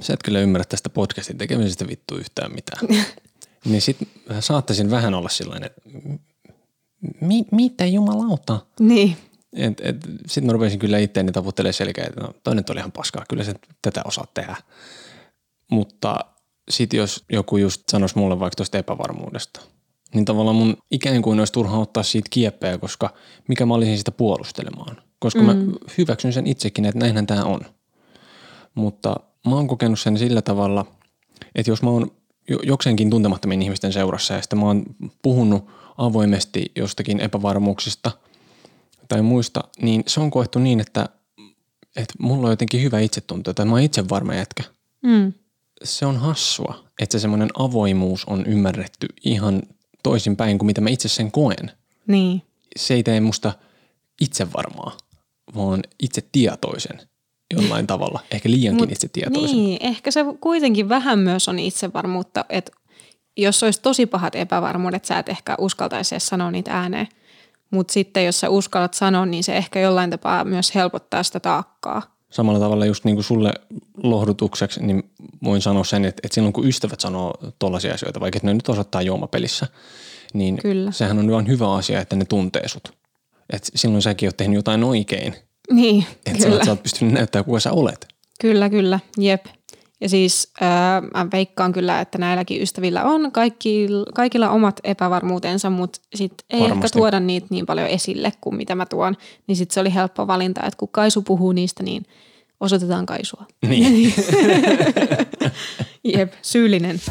sä et kyllä ymmärrä tästä podcastin tekemisestä vittu yhtään mitään. <laughs> niin sit saattaisin vähän olla sellainen, että mi, mitä jumalauta? Niin, Et, et, Sitten mä rupesin kyllä itteeni taputtelemaan selkeä, että no toi nyt oli ihan paskaa, kyllä sä tätä osaat tehdä. Mutta sitten jos joku just sanoisi mulle vaikka tuosta epävarmuudesta, niin tavallaan mun ikään kuin olisi turha ottaa siitä kieppeä, koska mikä mä olisin sitä puolustelemaan. Koska mm. mä hyväksyn sen itsekin, että näinhän tämä on. Mutta mä oon kokenut sen sillä tavalla, että jos mä oon jo- jokseenkin tuntemattomien ihmisten seurassa ja sitten mä oon puhunut avoimesti jostakin epävarmuuksista tai muista, niin se on koettu niin, että, että mulla on jotenkin hyvä itsetunto tai mä oon itse varma jätkä. mm. Se on hassua, että se semmoinen avoimuus on ymmärretty ihan toisinpäin kuin mitä mä itse sen koen. niin, Se ei tee musta itse varmaa, vaan itse tietoisen jollain <laughs> tavalla. Ehkä liiankin Mut itse tietoisen. Niin, ehkä se kuitenkin vähän myös on itsevarmuutta, että jos olisi tosi pahat epävarmuudet, sä et ehkä uskaltaisi edes sanoa niitä ääneen. Mutta sitten jos sä uskallat sanoa, niin se ehkä jollain tapaa myös helpottaa sitä taakkaa. Samalla tavalla just niin kuin sulle lohdutukseksi, niin voin sanoa sen, että, että silloin kun ystävät sanoo tollaisia asioita, vaikka ne nyt osoittaa juomapelissä, niin Kyllä. sehän on vain hyvä asia, että ne tuntee sut. Et silloin säkin oot tehnyt jotain oikein, Niin, että sä, sä oot pystynyt näyttämään, kuka sä olet. Kyllä, kyllä, jep. Ja siis ää, mä veikkaan kyllä, että näilläkin ystävillä on kaikki, kaikilla omat epävarmuutensa, mutta sitten ei Varmasti. ehkä tuoda niitä niin paljon esille kuin mitä mä tuon. Niin sitten se oli helppo valinta, että kun Kaisu puhuu niistä, niin osoitetaan Kaisua. Niin. <laughs> Jep, syyllinen.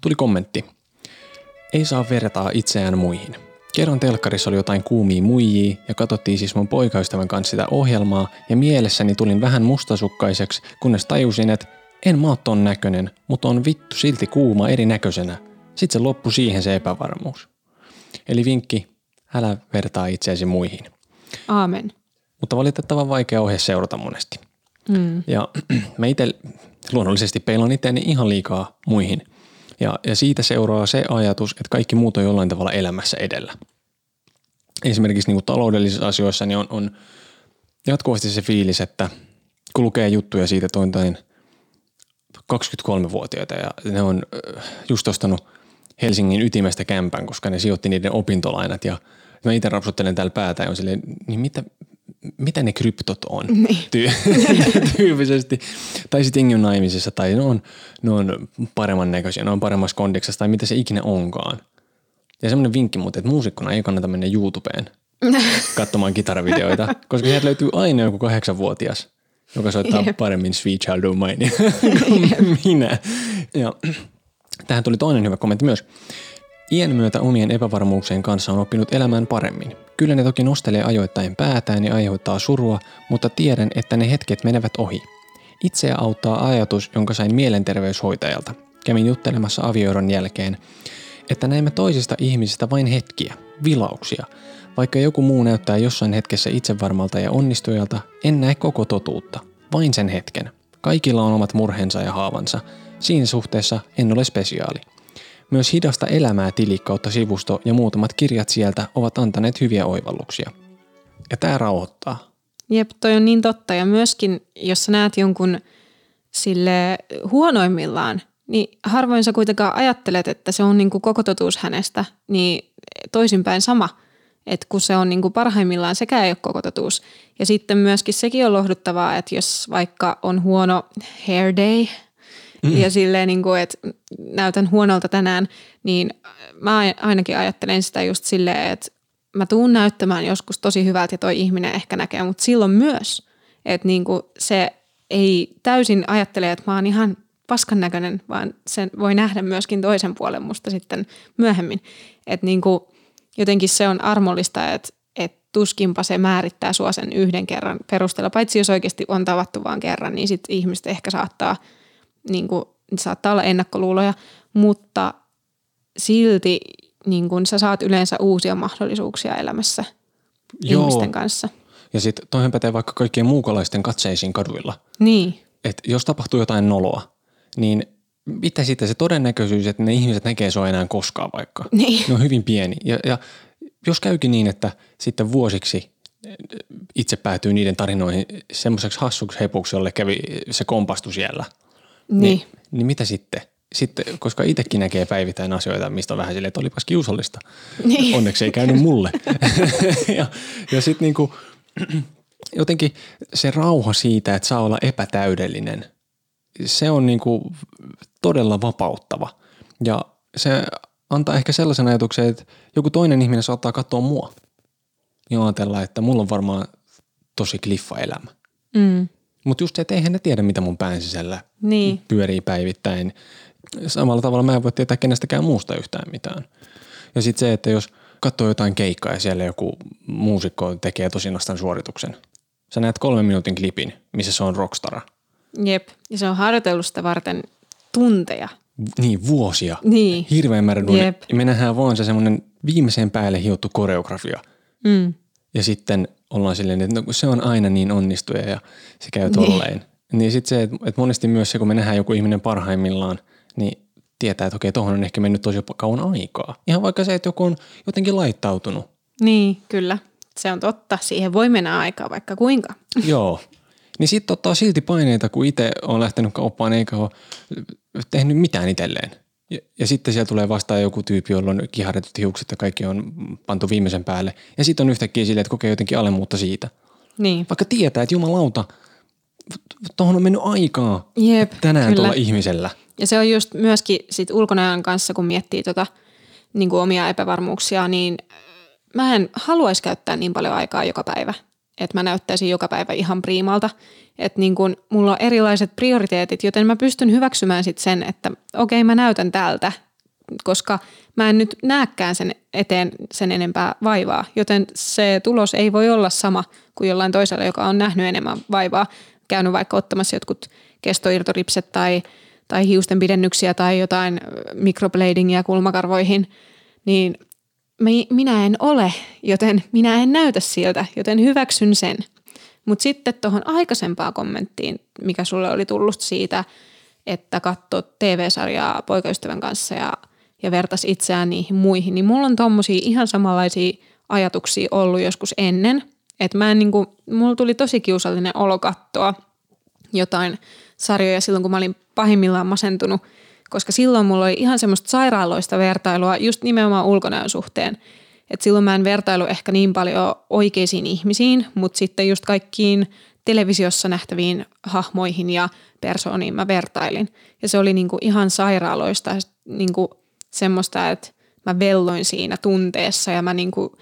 Tuli kommentti. Ei saa vertaa itseään muihin. Kerran telkkarissa oli jotain kuumia muijia ja katsottiin siis mun poikaystävän kanssa sitä ohjelmaa ja mielessäni tulin vähän mustasukkaiseksi, kunnes tajusin, että en mä oo ton näköinen, mutta on vittu silti kuuma eri näköisenä. Sitten se loppui siihen se epävarmuus. Eli vinkki, älä vertaa itseäsi muihin. Aamen. Mutta valitettavan vaikea ohje seurata monesti. Mm. Ja <clears throat> mä itse luonnollisesti peilan itseäni ihan liikaa muihin. Ja, ja siitä seuraa se ajatus, että kaikki muut on jollain tavalla elämässä edellä. Esimerkiksi niin kuin taloudellisissa asioissa niin on, on jatkuvasti se fiilis, että kun lukee juttuja siitä, että on jotain 23-vuotiaita ja ne on äh, just ostanut Helsingin ytimestä kämpän, koska ne sijoitti niiden opintolainat ja mä itse rapsuttelen täällä päätä ja on silleen, niin mitä, mitä ne kryptot on Niin. Ty-. <laughs> Tai sitten jengi on naimisissa tai ne on, ne on paremman näköisiä, ne on paremmassa kondiksessa tai mitä se ikinä onkaan. Ja semmoinen vinkki muuten, että muusikkona ei kannata mennä YouTubeen <laughs> katsomaan kitaravideoita, koska sieltä löytyy aina joku kahdeksanvuotias, joka soittaa Jep. paremmin Sweet Child O' Mine kuin minä. Ja tähän tuli toinen hyvä kommentti myös. Iän myötä omien epävarmuuksien kanssa on oppinut elämään paremmin. Kyllä ne toki nostelee ajoittain päätään ja aiheuttaa surua, mutta tiedän, että ne hetket menevät ohi. Itseä auttaa ajatus, jonka sain mielenterveyshoitajalta. Kävin juttelemassa avioeron jälkeen, että näemme toisista ihmisistä vain hetkiä, vilauksia. Vaikka joku muu näyttää jossain hetkessä itsevarmalta ja onnistujalta, en näe koko totuutta. Vain sen hetken. Kaikilla on omat murheensa ja haavansa. Siinä suhteessa en ole spesiaali. Myös hidasta elämää tili kautta sivusto ja muutamat kirjat sieltä ovat antaneet hyviä oivalluksia. Ja tämä rauhoittaa. Jep, toi on niin totta. Ja myöskin, jos sä näet jonkun sille huonoimmillaan, niin harvoin sä kuitenkaan ajattelet, että se on niin kuin koko totuus hänestä, niin toisinpäin sama. Että kun se on niin kuin parhaimmillaan, sekään ei ole koko totuus. Ja sitten myöskin sekin on lohduttavaa, että jos vaikka on huono hair day, mm. ja silleen, niin kuin, että näytän huonolta tänään, niin mä ainakin ajattelen sitä just silleen, että mä tuun näyttämään joskus tosi hyvältä ja toi ihminen ehkä näkee, mutta silloin myös, että niin kuin se ei täysin ajattele, että mä oon ihan paskan näköinen, vaan sen voi nähdä myöskin toisen puolen musta sitten myöhemmin. Että niin kuin jotenkin se on armollista, että, että tuskinpa se määrittää sua sen yhden kerran perusteella. Paitsi jos oikeasti on tavattu vaan kerran, niin sitten ihmiset ehkä saattaa, niin kuin, saattaa olla ennakkoluuloja, mutta silti niin kuin sä saat yleensä uusia mahdollisuuksia elämässä Joo. ihmisten kanssa. Ja sitten toihan pätee vaikka kaikkien muukalaisten katseisiin kaduilla. Niin, Että jos tapahtuu jotain noloa, niin mitä sitten se todennäköisyys, että ne ihmiset näkee sua enää koskaan vaikka? Niin. Ne on hyvin pieni. Ja, ja jos käykin niin, että sitten vuosiksi itse päätyy niiden tarinoihin semmoiseksi hassuksi hepuksi, jolle kävi se kompastu siellä. Niin. Niin, niin mitä sitten? Sitten, koska itsekin näkee päivittäin asioita, mistä on vähän silleen, että olipas kiusallista. Niin. Onneksi ei käynyt mulle. <laughs> ja ja sitten niinku, <clears throat> jotenkin se rauha siitä, että saa olla epätäydellinen, se on niinku todella vapauttava. Ja se antaa ehkä sellaisen ajatuksen, että joku toinen ihminen saattaa katsoa mua ja ajatella, että mulla on varmaan tosi kliffa elämä. Mm. Mutta just se, että eihän ne tiedä, mitä mun pään sisällä Niin. pyörii päivittäin. Samalla tavalla mä en voi tietää kenestäkään muusta yhtään mitään. Ja sitten se, että jos katsoo jotain keikkaa ja siellä joku muusikko tekee tosinastan suorituksen. Sä näet kolmen minuutin klipin, missä se on rockstara. Jep. Ja se on harjoitellut sitä varten tunteja. Niin, vuosia. Niin. Hirveän määrä. Jep. Me nähdään vaan se semmoinen viimeiseen päälle hiottu koreografia. Mm. Ja sitten ollaan silleen, että no, kun se on aina niin onnistuja ja se käy Niin. tolleen. Niin sitten se, että että monesti myös se, kun me nähdään joku ihminen parhaimmillaan, niin tietää, että okei, tuohon on ehkä mennyt tosi kauan aikaa. Ihan vaikka se, että joku on jotenkin laittautunut. Niin, kyllä. Se on totta. Siihen voi mennä aikaa vaikka kuinka. <laughs> Joo. Niin sitten ottaa silti paineita, kun itse on lähtenyt kauppaan eikä ole tehnyt mitään itselleen. Ja, ja sitten siellä tulee vastaan joku tyyppi, jolla on kiharretut hiukset ja kaikki on pantu viimeisen päälle. Ja sitten on yhtäkkiä silleen, että kokee jotenkin alemmuutta siitä. Niin. Vaikka tietää, että jumalauta, tuohon on mennyt aikaa Jep, tänään kyllä. tuolla ihmisellä. Ja se on just myöskin sit ulkonäön kanssa, kun miettii tota, niin kuin omia epävarmuuksia, niin mä en haluaisi käyttää niin paljon aikaa joka päivä. Että mä näyttäisin joka päivä ihan priimalta. Että niin kun mulla on erilaiset prioriteetit, joten mä pystyn hyväksymään sit sen, että okei okay, mä näytän tältä, koska mä en nyt näekään sen eteen sen enempää vaivaa. Joten se tulos ei voi olla sama kuin jollain toisella, joka on nähnyt enemmän vaivaa. Käynyt vaikka ottamassa jotkut kestoirtoripset tai, tai hiusten pidennyksiä tai jotain mikrobladingia kulmakarvoihin, niin minä en ole, joten minä en näytä siltä, joten hyväksyn sen. Mutta sitten tuohon aikaisempaan kommenttiin, mikä sulle oli tullut siitä, että katso TV-sarjaa poikaystävän kanssa ja, ja vertas itseään niihin muihin, niin mulla on tommosia ihan samanlaisia ajatuksia ollut joskus ennen. Että mä en niinku, mulla tuli tosi kiusallinen olo katsoa jotain sarjoja silloin, kun mä olin pahimmillaan masentunut – koska silloin mulla oli ihan semmoista sairaaloista vertailua just nimenomaan ulkonäön suhteen. Et silloin mä en vertailu ehkä niin paljon oikeisiin ihmisiin, mutta sitten just kaikkiin televisiossa nähtäviin hahmoihin ja persooniin mä vertailin. Ja se oli niinku ihan sairaaloista niinku semmoista, että mä velloin siinä tunteessa ja mä niinku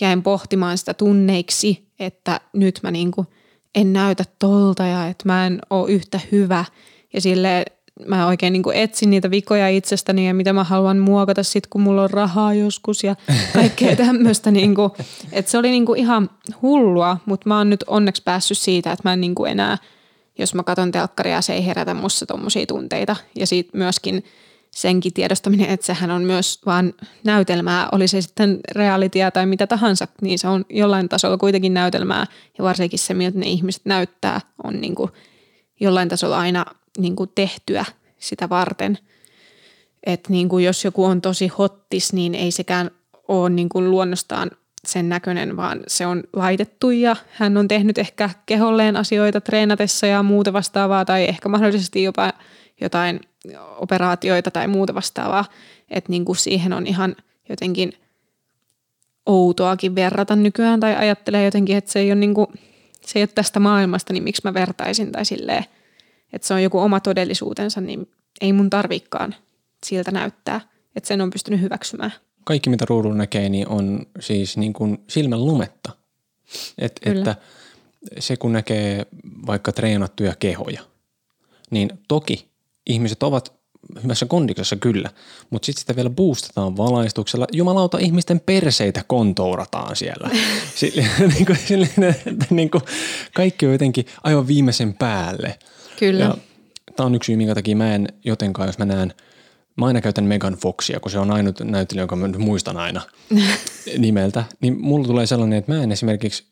jäin pohtimaan sitä tunneiksi, että nyt mä niinku en näytä tolta ja että mä en ole yhtä hyvä. Ja sille mä oikein niin etsin niitä vikoja itsestäni ja mitä mä haluan muokata sit, kun mulla on rahaa joskus ja kaikkea <laughs> tämmöistä. Niin kuin, että se oli niin kuin ihan hullua, mutta mä oon nyt onneksi päässyt siitä, että mä en niin kuin enää, jos mä katson telkkaria, se ei herätä musta tommosia tunteita. Ja siitä myöskin senkin tiedostaminen, että sehän on myös vaan näytelmää, oli se sitten realitia tai mitä tahansa, niin se on jollain tasolla kuitenkin näytelmää. Ja varsinkin se, miltä ne ihmiset näyttää, on niin kuin jollain tasolla aina niin kuin tehtyä sitä varten. Että niin kuin jos joku on tosi hottis, niin ei sekään ole niin kuin luonnostaan sen näköinen, vaan se on laitettu ja hän on tehnyt ehkä keholleen asioita treenatessa ja muuta vastaavaa tai ehkä mahdollisesti jopa jotain operaatioita tai muuta vastaavaa. Että niin kuin siihen on ihan jotenkin outoakin verrata nykyään tai ajattelee jotenkin, että se ei ole, niin kuin, se ei ole tästä maailmasta, niin miksi mä vertaisin tai silleen – että se on joku oma todellisuutensa, niin ei mun tarvikaan siltä näyttää, että sen on pystynyt hyväksymään. Kaikki, mitä ruudulla näkee, niin on siis niin kuin silmän lumetta. Et, että se, kun näkee vaikka treenattuja kehoja, niin toki ihmiset ovat hyvässä kondiksessa kyllä, mutta sitten sitä vielä boostataan valaistuksella. Jumalauta, ihmisten perseitä kontourataan siellä. <laughs> Sille, <laughs> niin kuin, sille, että niin kuin, kaikki on jotenkin aivan viimeisen päälle – Kyllä. tämä on yksi syy, minkä takia mä en jotenkaan, jos mä näen, mä aina käytän Megan Foxia, kun se on ainut näyttelijä, jonka mä nyt muistan aina <laughs> nimeltä, niin mulla tulee sellainen, että mä en esimerkiksi,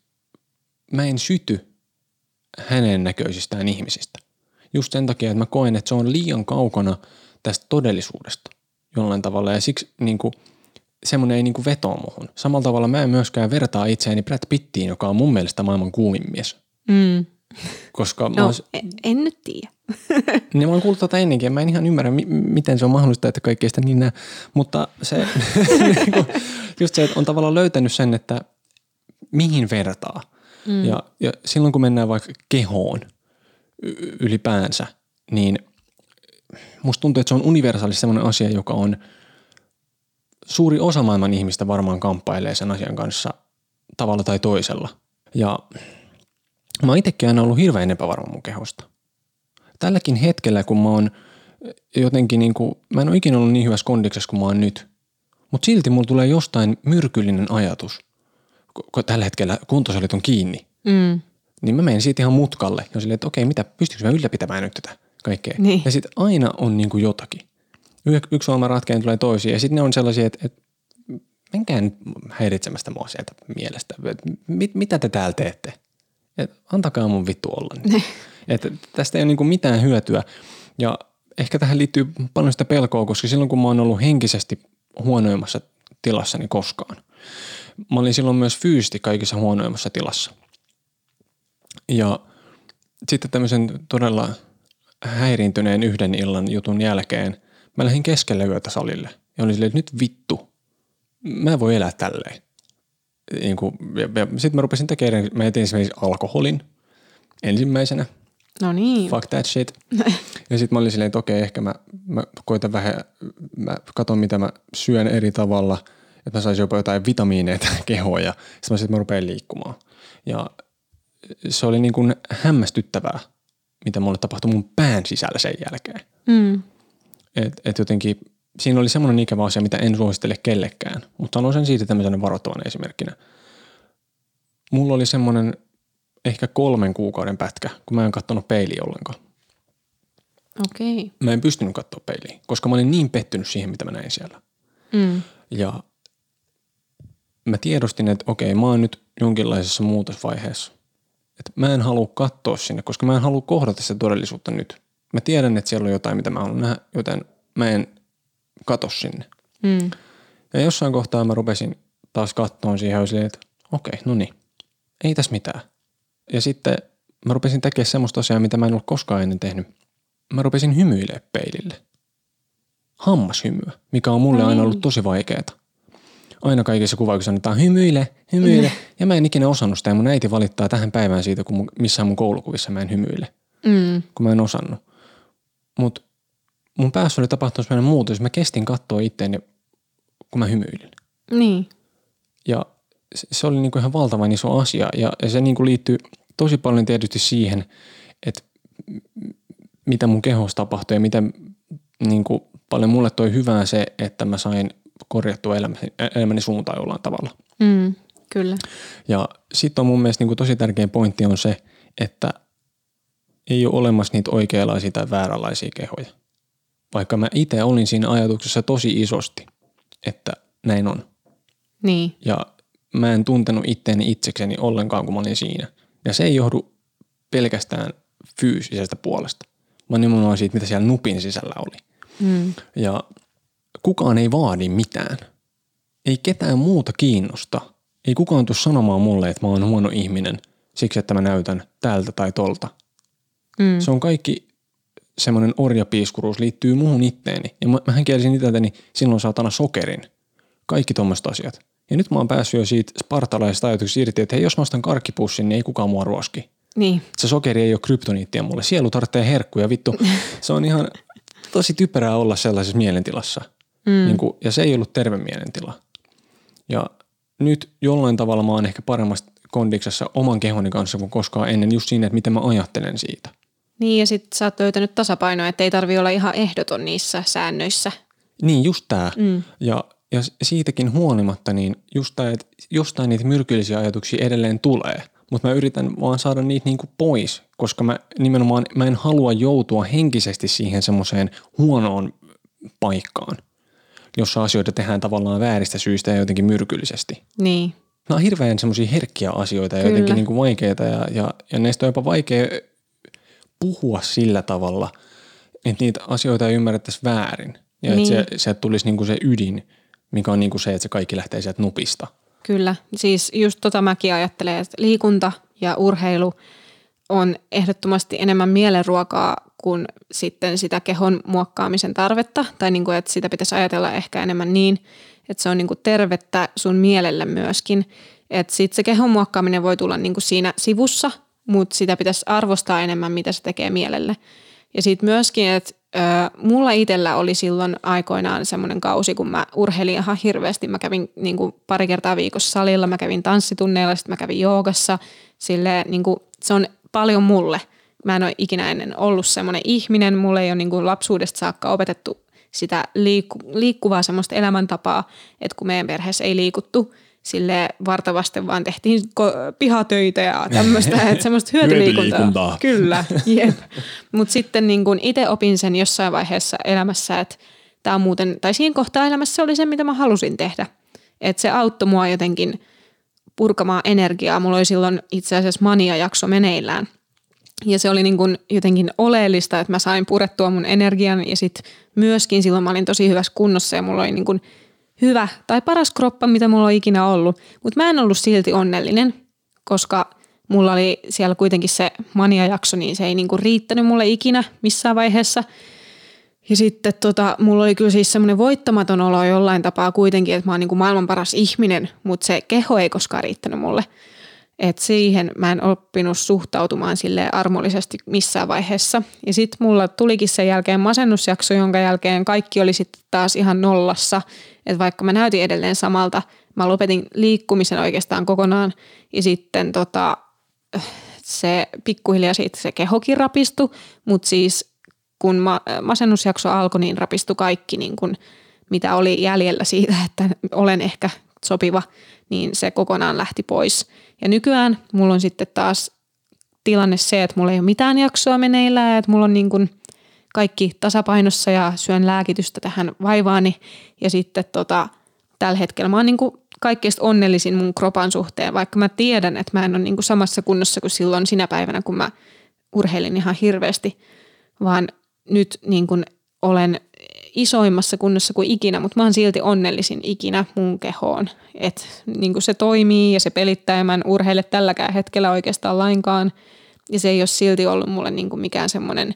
mä en syty hänen näköisistään ihmisistä. Just sen takia, että mä koen, että se on liian kaukana tästä todellisuudesta jollain tavalla ja siksi niin kuin, semmoinen ei niin kuin vetoa muhun. Samalla tavalla mä en myöskään vertaa itseäni Brad Pittiin, joka on mun mielestä maailman kuumin mies. Mm. Koska no, ois... en, en nyt tiedä. <laughs> niin mä oon kuullut tätä ennenkin mä en ihan ymmärrä, mi- miten se on mahdollista, että kaikki sitä niin näe. Mutta se, <laughs> niinku, just se, että on tavallaan löytänyt sen, että mihin vertaa. Mm. Ja, ja silloin kun mennään vaikka kehoon ylipäänsä, niin musta tuntuu, että se on universaalisti sellainen asia, joka on suuri osa maailman ihmistä varmaan kamppailee sen asian kanssa tavalla tai toisella. Ja Mä oon itsekin aina ollut hirveän epävarma mun kehosta. Tälläkin hetkellä, kun mä oon jotenkin niin kuin, mä en ole ikinä ollut niin hyvässä kondiksessa kuin mä oon nyt. Mutta silti mulla tulee jostain myrkyllinen ajatus, kun tällä hetkellä kuntosalit on kiinni. Mm. Niin mä menen siitä ihan mutkalle ja silleen, että okei, mitä, pystyykö mä ylläpitämään nyt tätä kaikkea. Niin. Ja sitten aina on niin kuin jotakin. Y- yksi ongelma ratkeen tulee toisiin ja sitten ne on sellaisia, että, että menkää nyt häiritsemästä mua sieltä mielestä. Mit, mitä te täällä teette? Et antakaa mun vittu olla. Niin. Et tästä ei ole niinku mitään hyötyä. Ja ehkä tähän liittyy paljon sitä pelkoa, koska silloin kun mä oon ollut henkisesti huonoimmassa tilassani koskaan, mä olin silloin myös fyysisesti kaikissa huonoimmassa tilassa. Ja sitten tämmöisen todella häiriintyneen yhden illan jutun jälkeen mä lähdin keskelle yötä salille. Ja olin silleen, että nyt vittu, mä en voi elää tälleen niin kuin, ja, ja sitten mä rupesin tekemään, mä etin esimerkiksi alkoholin ensimmäisenä. No niin. fuck that shit. <laughs> ja sitten mä olin silleen, että okei, ehkä mä, mä koitan vähän, mä katon mitä mä syön eri tavalla, että mä saisin jopa jotain vitamiineita <laughs> kehoa ja sitten mä sitten mä rupean liikkumaan. Ja se oli niin kuin hämmästyttävää, mitä mulle tapahtui mun pään sisällä sen jälkeen. Mm. Et, et jotenkin siinä oli semmoinen ikävä asia, mitä en suosittele kellekään, mutta sanon sen siitä tämmöisenä varoittavan esimerkkinä. Mulla oli semmoinen ehkä kolmen kuukauden pätkä, kun mä en katsonut peiliä ollenkaan. Okei. Okay. Mä en pystynyt katsoa peiliä, koska mä olin niin pettynyt siihen, mitä mä näin siellä. Mm. Ja mä tiedostin, että okei, mä oon nyt jonkinlaisessa muutosvaiheessa. Että mä en halua katsoa sinne, koska mä en halua kohdata sitä todellisuutta nyt. Mä tiedän, että siellä on jotain, mitä mä haluan nähdä, joten mä en kato sinne. Mm. Ja jossain kohtaa mä rupesin taas kattoon siihen ja että okei, no niin, ei tässä mitään. Ja sitten mä rupesin tekemään semmoista asiaa, mitä mä en ollut koskaan ennen tehnyt. Mä rupesin hymyilemään peilille. Hammashymyä, mikä on mulle aina ollut tosi vaikeeta. Aina kaikissa kuvauksissa annetaan hymyile, hymyile. Ja mä en ikinä osannut sitä ja mun äiti valittaa tähän päivään siitä, kun mun, missään mun koulukuvissa mä en hymyile. Mm. Kun mä en osannut. Mutta mun päässä oli tapahtunut sellainen muutos. Mä kestin katsoa itteeni, kun mä hymyilin. Niin. Ja se- oli niinku ihan valtavan iso asia ja, ja se niinku liittyy tosi paljon tietysti siihen, että mitä mun kehossa tapahtui ja miten niinku paljon mulle toi hyvää se, että mä sain korjattua elämäni, elämäni suuntaan jollain tavalla. Mm. Kyllä. Ja sitten on mun mielestä niinku tosi tärkeä pointti on se, että ei ole olemassa niitä oikeanlaisia tai vääränlaisia kehoja. Vaikka mä itse olin siinä ajatuksessa tosi isosti, että näin on. Niin. Ja mä en tuntenut itteeni itsekseni ollenkaan, kun mä olin siinä. Ja se ei johdu pelkästään fyysisestä puolesta, vaan nimenomaan siitä, mitä siellä nupin sisällä oli. Mm. Ja kukaan ei vaadi mitään. Ei ketään muuta kiinnosta. Ei kukaan tule sanomaan mulle, että mä oon huono ihminen siksi, että mä näytän tältä tai tolta. Mm. Se on kaikki semmoinen orjapiiskuruus liittyy muuhun itteeni. Ja mä, mähän kielisin itseltäni silloin saatana sokerin. Kaikki tuommoiset asiat. Ja nyt mä oon päässyt jo siitä spartalaisesta ajatuksesta irti, että hei, jos mä ostan karkkipussin, niin ei kukaan mua ruoski. Niin. Se sokeri ei ole kryptoniittia mulle. Sielu tarvitsee herkkuja, vittu. <laughs> Se on ihan tosi typerää olla sellaisessa mielentilassa. Mm. Niin kuin, ja se ei ollut terve mielentila. Ja nyt jollain tavalla mä oon ehkä paremmassa kondiksessa oman kehoni kanssa kuin koskaan ennen just siinä, että miten mä ajattelen siitä. Niin ja sitten sä oot löytänyt tasapainoa, että ei tarvi olla ihan ehdoton niissä säännöissä. Niin, just tää. Mm. Ja, ja siitäkin huolimatta, niin just tää, että jostain niitä myrkyllisiä ajatuksia edelleen tulee. Mutta mä yritän vaan saada niitä niinku pois, koska mä nimenomaan mä en halua joutua henkisesti siihen semmoiseen huonoon paikkaan, jossa asioita tehdään tavallaan vääristä syistä ja jotenkin myrkyllisesti. Niin. Nämä on hirveän semmoisia herkkiä asioita ja Kyllä. jotenkin niinku vaikeita ja, ja, ja näistä on jopa vaikea puhua sillä tavalla, että niitä asioita ei ymmärrettäisi väärin. Ja Niin. että se, se tulisi niinku se ydin, mikä on niinku se, että se kaikki lähtee sieltä nupista. Kyllä, siis just tota mäkin ajattelen, että liikunta ja urheilu on ehdottomasti enemmän mielenruokaa kuin sitten sitä kehon muokkaamisen tarvetta. Tai niin kuin, että sitä pitäisi ajatella ehkä enemmän niin, että se on niin kuin tervettä sun mielelle myöskin. Että sitten se kehon muokkaaminen voi tulla niin kuin siinä sivussa, mutta sitä pitäisi arvostaa enemmän, mitä se tekee mielelle. Ja sitten myöskin, että mulla itsellä oli silloin aikoinaan semmoinen kausi, kun mä urheilin ihan hirveästi. Mä kävin niin kuin pari kertaa viikossa salilla, mä kävin tanssitunneilla, sitten mä kävin joogassa. Sille, niin kuin, se on paljon mulle. Mä en ole ikinä ennen ollut semmoinen ihminen. Mulle ei ole niin kuin lapsuudesta saakka opetettu sitä liikku, liikkuvaa semmoista elämäntapaa, että kun meidän perheessä ei liikuttu sille vartavasten, vaan tehtiin ko- pihatöitä ja tämmöistä, <laughs> että semmoista hyötyliikuntaa. Hyötyliikuntaa. Kyllä, <laughs> jep. Mutta sitten niin kun itse opin sen jossain vaiheessa elämässä, että tämä on muuten, tai siinä kohtaa elämässä oli se, mitä mä halusin tehdä. Että se auttoi mua jotenkin purkamaan energiaa. Mulla oli silloin itse asiassa mania-jakso meneillään. Ja se oli niin kuin jotenkin oleellista, että mä sain purettua mun energian ja sitten myöskin silloin mä olin tosi hyvässä kunnossa ja mulla oli niin kuin hyvä tai paras kroppa, mitä mulla on ikinä ollut. Mutta mä en ollut silti onnellinen, koska mulla oli siellä kuitenkin se mania-jakso, niin se ei niin kuin riittänyt mulle ikinä missään vaiheessa. Ja sitten tota, mulla oli kyllä siis semmoinen voittamaton olo jollain tapaa kuitenkin, että mä oon niin kuin maailman paras ihminen, mutta se keho ei koskaan riittänyt mulle. Että siihen mä en oppinut suhtautumaan sille armollisesti missään vaiheessa. Ja sitten mulla tulikin sen jälkeen masennusjakso, jonka jälkeen kaikki oli sitten taas ihan nollassa. Että vaikka mä näytin edelleen samalta, mä lopetin liikkumisen oikeastaan kokonaan. Ja sitten tota, se pikkuhiljaa siitä se kehokin rapistui, mutta siis kun ma- masennusjakso alkoi, niin rapistui kaikki niin kun, mitä oli jäljellä siitä, että olen ehkä sopiva, niin se kokonaan lähti pois. Ja nykyään mulla on sitten taas tilanne se, että mulla ei ole mitään jaksoa meneillään, että mulla on niin kuin kaikki tasapainossa ja syön lääkitystä tähän vaivaani. Ja sitten tota, tällä hetkellä mä oon niin kuin kaikkein onnellisin mun kropan suhteen, vaikka mä tiedän, että mä en ole niin kuin samassa kunnossa kuin silloin sinä päivänä, kun mä urheilin ihan hirveästi, vaan nyt niin kuin olen isoimmassa kunnossa kuin ikinä, mutta mä oon silti onnellisin ikinä mun kehoon. Että niin se toimii ja se pelittää ja mä en urheile tälläkään hetkellä oikeastaan lainkaan. Ja se ei ole silti ollut mulle niin kuin mikään semmoinen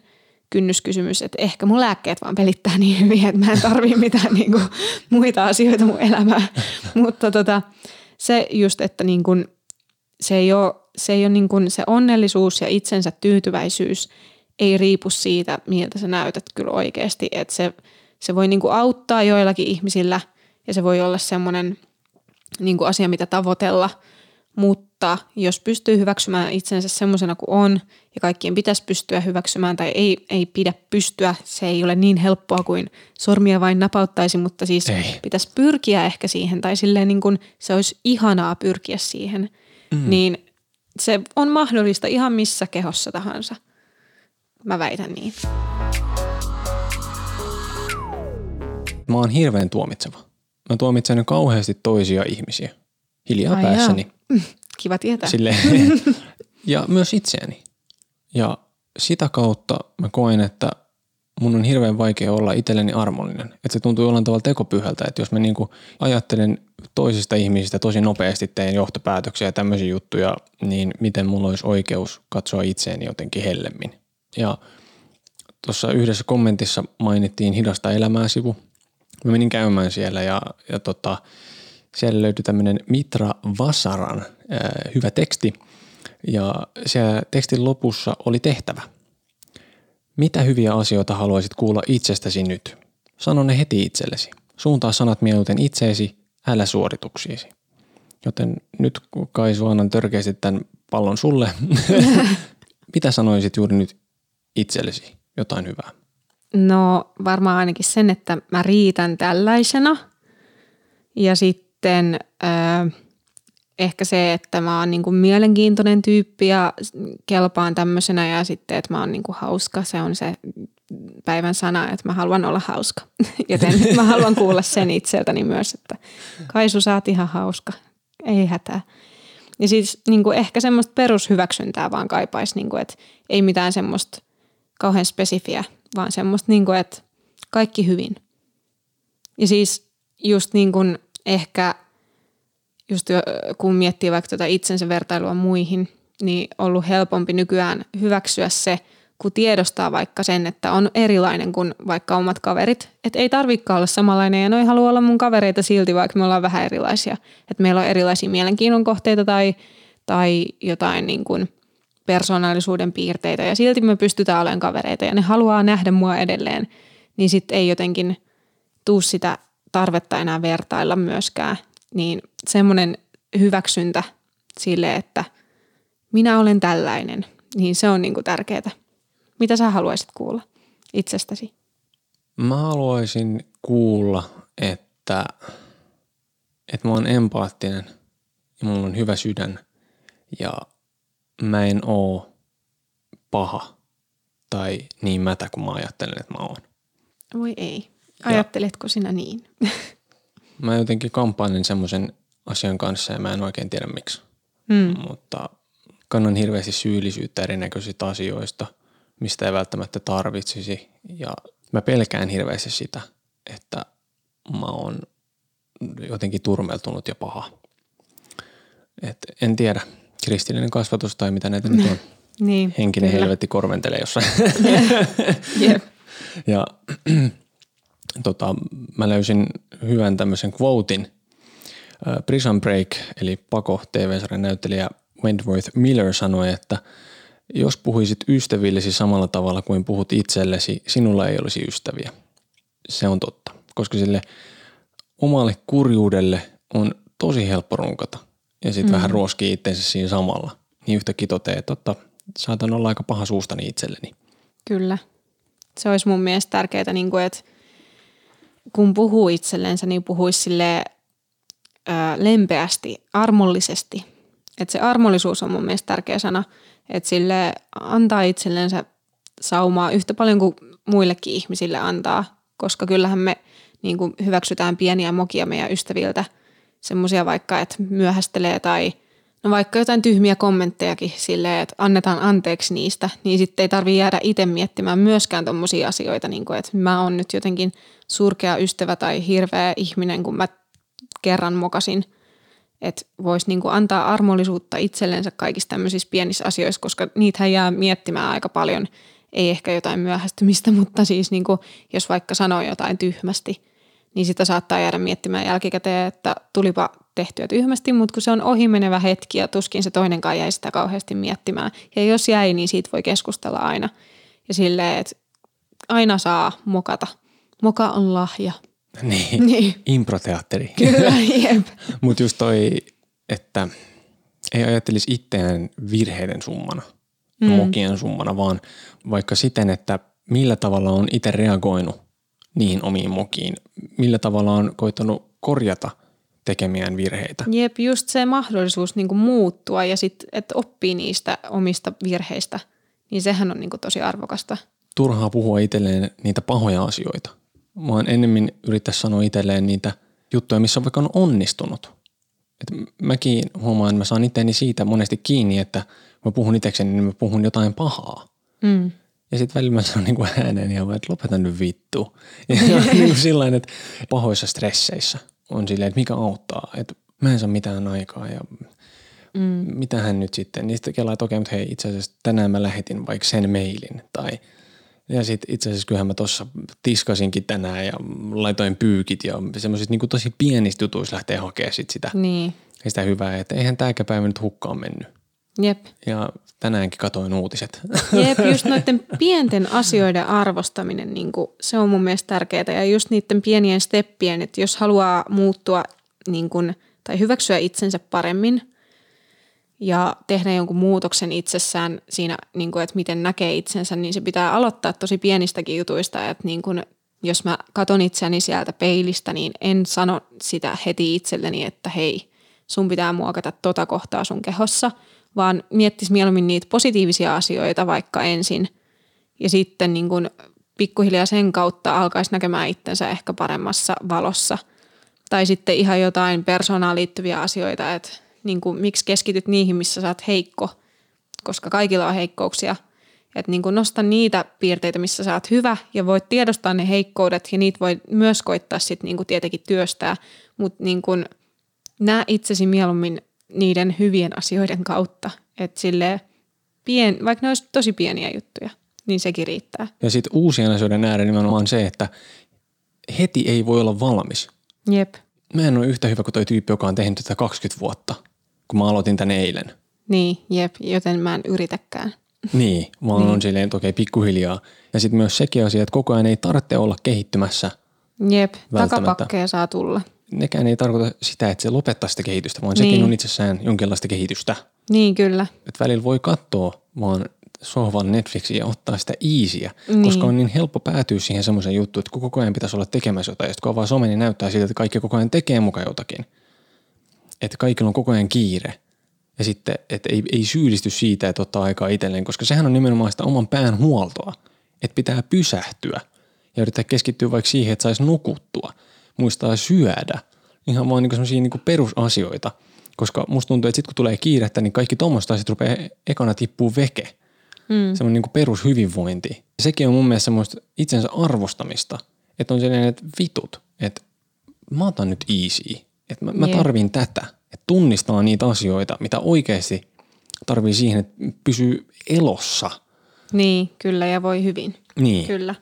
kynnyskysymys, että ehkä mun lääkkeet vaan pelittää niin hyvin, että mä en tarvii mitään niin kuin muita asioita mun elämään. <laughs> mutta tota, se just, että niin kuin, se ei ole, se, ei ole niin kuin se onnellisuus ja itsensä tyytyväisyys ei riipu siitä, miltä sä näytät kyllä oikeasti. Että se, se voi niin kuin auttaa joillakin ihmisillä ja se voi olla semmoinen niin kuin asia, mitä tavoitella, mutta jos pystyy hyväksymään itsensä semmoisena kuin on ja kaikkien pitäisi pystyä hyväksymään tai ei, ei pidä pystyä, se ei ole niin helppoa kuin sormia vain napauttaisi, mutta siis ei. pitäisi pyrkiä ehkä siihen tai silleen niin kuin se olisi ihanaa pyrkiä siihen, mm. niin se on mahdollista ihan missä kehossa tahansa. Mä väitän niin. Mä oon hirveän tuomitseva. Mä tuomitsen kauheasti toisia ihmisiä. Hiljaa Ai päässäni. Jaa. <laughs> Kiva tietää. Sille, <laughs> ja myös itseäni. Ja sitä kautta mä koen, että mun on hirveän vaikea olla itselleni armollinen. Että se tuntuu jollain tavalla tekopyhältä, että jos mä niinku ajattelen toisista ihmisistä tosi nopeasti teen johtopäätöksiä ja tämmöisiä juttuja, niin miten mulla olisi oikeus katsoa itseäni jotenkin hellemmin. Ja tuossa yhdessä kommentissa mainittiin Hidasta elämää sivu. Mä menin käymään siellä ja, ja tota, siellä löytyi tämmöinen Mitra Vasaran ää, hyvä teksti ja siellä tekstin lopussa oli tehtävä. Mitä hyviä asioita haluaisit kuulla itsestäsi nyt? Sano ne heti itsellesi. Suuntaa sanat mieluiten itseesi, älä suorituksiisi. Joten nyt kai annan törkeästi tämän pallon sulle. <laughs> Mitä sanoisit juuri nyt itsellesi jotain hyvää? No varmaan ainakin sen, että mä riitän tällaisena. Ja sitten äh, ehkä se, että mä oon niinku mielenkiintoinen tyyppi ja kelpaan tämmöisenä ja sitten, että mä oon niinku hauska. Se on se päivän sana, että mä haluan olla hauska. <laughs> Joten mä haluan kuulla sen itseltäni myös, että Kaisu sä oot ihan hauska. Ei hätää. Ja siis niin kuin ehkä semmoista perushyväksyntää vaan kaipaisi, niin kuin, että ei mitään semmoista – kauhean spesifiä, vaan semmoista, niin kuin, että kaikki hyvin. Ja siis just niin kuin ehkä, just kun miettii vaikka tuota itsensä vertailua muihin, niin ollut helpompi nykyään hyväksyä se, kun tiedostaa vaikka sen, että on erilainen kuin vaikka omat kaverit. Että ei tarvikaan olla samanlainen ja noi haluaa olla mun kavereita silti, vaikka me ollaan vähän erilaisia. Että meillä on erilaisia mielenkiinnon kohteita tai, tai jotain niin kuin – persoonallisuuden piirteitä ja silti me pystytään olemaan kavereita ja ne haluaa nähdä mua edelleen, niin sitten ei jotenkin tuu sitä tarvetta enää vertailla myöskään. Niin semmoinen hyväksyntä sille, että minä olen tällainen, niin se on niinku tärkeää. Mitä sä haluaisit kuulla itsestäsi? Mä haluaisin kuulla, että, että mä oon empaattinen ja mulla on hyvä sydän ja mä en oo paha tai niin mätä kuin mä ajattelen, että mä oon. Voi ei. Ajatteletko ja sinä niin? <laughs> mä jotenkin kamppailen semmoisen asian kanssa ja mä en oikein tiedä miksi. Mm. Mutta kannan hirveästi syyllisyyttä erinäköisistä asioista, mistä ei välttämättä tarvitsisi. Ja mä pelkään hirveästi sitä, että mä oon jotenkin turmeltunut ja paha. Et en tiedä kristillinen kasvatus tai mitä näitä nyt on. <laughs> niin, Henkinen kyllä. helvetti korventelee jossain. <laughs> yep. Ja <clears throat> tota, mä löysin hyvän tämmöisen quotein. Prison Break, eli Pako TV-sarjan näyttelijä Wentworth Miller sanoi, että jos puhuisit ystävillesi samalla tavalla kuin puhut itsellesi, sinulla ei olisi ystäviä. Se on totta, koska sille omalle kurjuudelle on tosi helppo runkata ja sitten mm. vähän ruoskii itsensä siinä samalla. Niin yhtäkkiä toteaa, että totta, saatan olla aika paha suustani itselleni. Kyllä. Se olisi mun mielestä tärkeää, niin kuin, että kun puhuu itsellensä, niin puhuisi sille lempeästi, armollisesti. Että se armollisuus on mun mielestä tärkeä sana, että sille antaa itsellensä saumaa yhtä paljon kuin muillekin ihmisille antaa, koska kyllähän me niin kuin hyväksytään pieniä mokia meidän ystäviltä, semmoisia vaikka, että myöhästelee tai no vaikka jotain tyhmiä kommenttejakin silleen, että annetaan anteeksi niistä, niin sitten ei tarvitse jäädä itse miettimään myöskään tuommoisia asioita, niin kuin, että mä oon nyt jotenkin surkea ystävä tai hirveä ihminen, kun mä kerran mokasin, että voisi niinku antaa armollisuutta itsellensä kaikissa tämmöisissä pienissä asioissa, koska niitä jää miettimään aika paljon, ei ehkä jotain myöhästymistä, <laughs> mutta siis niinku, jos vaikka sanoo jotain tyhmästi, niin sitä saattaa jäädä miettimään jälkikäteen, että tulipa tehtyä tyhmästi, mutta kun se on ohimenevä hetki ja tuskin se toinenkaan jäi sitä kauheasti miettimään. Ja jos jäi, niin siitä voi keskustella aina. Ja silleen, että aina saa mokata. Moka on lahja. <laughs> Niin, niin. improteatteri. <laughs> Kyllä, jep. <laughs> Mutta just toi, että ei ajattelisi itseään virheiden summana, mm. mokien summana, vaan vaikka siten, että millä tavalla on itse reagoinut niihin omiin mokiin, millä tavalla on koittanut korjata tekemiään virheitä. Jep, just se mahdollisuus niin muuttua ja sitten, että oppii niistä omista virheistä, niin sehän on niin tosi arvokasta. Turhaa puhua itselleen niitä pahoja asioita vaan ennemmin yrittäisi sanoa itselleen niitä juttuja, missä on vaikka on onnistunut. Et mäkin huomaan, että mä saan itseäni siitä monesti kiinni, että kun mä puhun itsekseni, niin mä puhun jotain pahaa. Mm. Ja sitten välillä mä sanon niin ääneen ja että lopeta nyt vittu. Ja niin <laughs> sillain, että pahoissa stresseissä on silleen, että mikä auttaa. Että mä en saa mitään aikaa ja mm. mitä hän nyt sitten. Niin sitten kelaa, että okei, mutta hei itse asiassa tänään mä lähetin vaikka sen mailin tai – ja sitten itse asiassa kyllähän mä tuossa tiskasinkin tänään ja laitoin pyykit ja semmoisista niin tosi pienistä jutuista lähtee hakemaan sit sitä, niin. sitä hyvää, että eihän tämäkään päivä nyt hukkaan mennyt. Jep. Ja tänäänkin katoin uutiset. <laughs> Jep, just noiden pienten asioiden arvostaminen, niin kuin, se on mun mielestä tärkeää. Ja just niiden pienien steppien, että jos haluaa muuttua niin kuin, tai hyväksyä itsensä paremmin – ja tehdä jonkun muutoksen itsessään siinä, niin kuin, että miten näkee itsensä, niin se pitää aloittaa tosi pienistäkin jutuista, että niin kuin, jos mä katon itseäni sieltä peilistä, niin en sano sitä heti itselleni, että hei, sun pitää muokata tota kohtaa sun kehossa, vaan miettis mieluummin niitä positiivisia asioita vaikka ensin ja sitten niin kuin pikkuhiljaa sen kautta alkaisi näkemään itsensä ehkä paremmassa valossa. Tai sitten ihan jotain persoonaan liittyviä asioita, että niin kuin, miksi keskityt niihin, missä sä oot heikko, koska kaikilla on heikkouksia. Että niin kuin nosta niitä piirteitä, missä sä oot hyvä ja voit tiedostaa ne heikkoudet ja niitä voi myös koittaa sitten niin tietenkin työstää, mutta niin näe itsesi mieluummin niiden hyvien asioiden kautta. Että silleen, pien, vaikka ne olisi tosi pieniä juttuja, niin sekin riittää. Ja sitten uusien asioiden ääreen nimenomaan se, että heti ei voi olla valmis. Jep. Mä en ole yhtä hyvä kuin toi tyyppi, joka on tehnyt tätä 20 vuotta kun mä aloitin tänne eilen. Niin, jep, joten mä en yritäkään. Niin, vaan niin. on silleen, että okei, pikkuhiljaa. Ja sitten myös sekin asia, että koko ajan ei tarvitse olla kehittymässä. Jep, takapakkeja saa tulla. Nekään ei tarkoita sitä, että se lopettaa sitä kehitystä, vaan niin. sekin on itsessään jonkinlaista kehitystä. Niin, kyllä. Että välillä voi katsoa vaan sohvan Netflixiä ja ottaa sitä easiä, niin. koska on niin helppo päätyä siihen semmoiseen juttuun, että koko ajan pitäisi olla tekemässä jotain, ja sitten kun avaa some, niin näyttää siltä, että kaikki koko ajan tekee mukaan jotakin – että kaikilla on koko ajan kiire. Ja sitten, että ei, ei syyllisty siitä, että ottaa aikaa itselleen, koska sehän on nimenomaan sitä oman pään huoltoa. Että pitää pysähtyä ja yrittää keskittyä vaikka siihen, että saisi nukuttua, muistaa syödä. Ihan vaan niin sellaisia niin perusasioita. Koska musta tuntuu, että sitten kun tulee kiirettä, niin kaikki tuommoista asiat rupeaa ekana tippuu veke. Mm. Semmoinen niin perushyvinvointi. Sekin on mun mielestä semmoista itsensä arvostamista. Että on sellainen, että vitut, että mä otan nyt easy että mä, mä tarvin tätä. Että tunnistaa niitä asioita, mitä oikeasti tarvii siihen, että pysyy elossa. Niin, kyllä ja voi hyvin. Niin. Kyllä.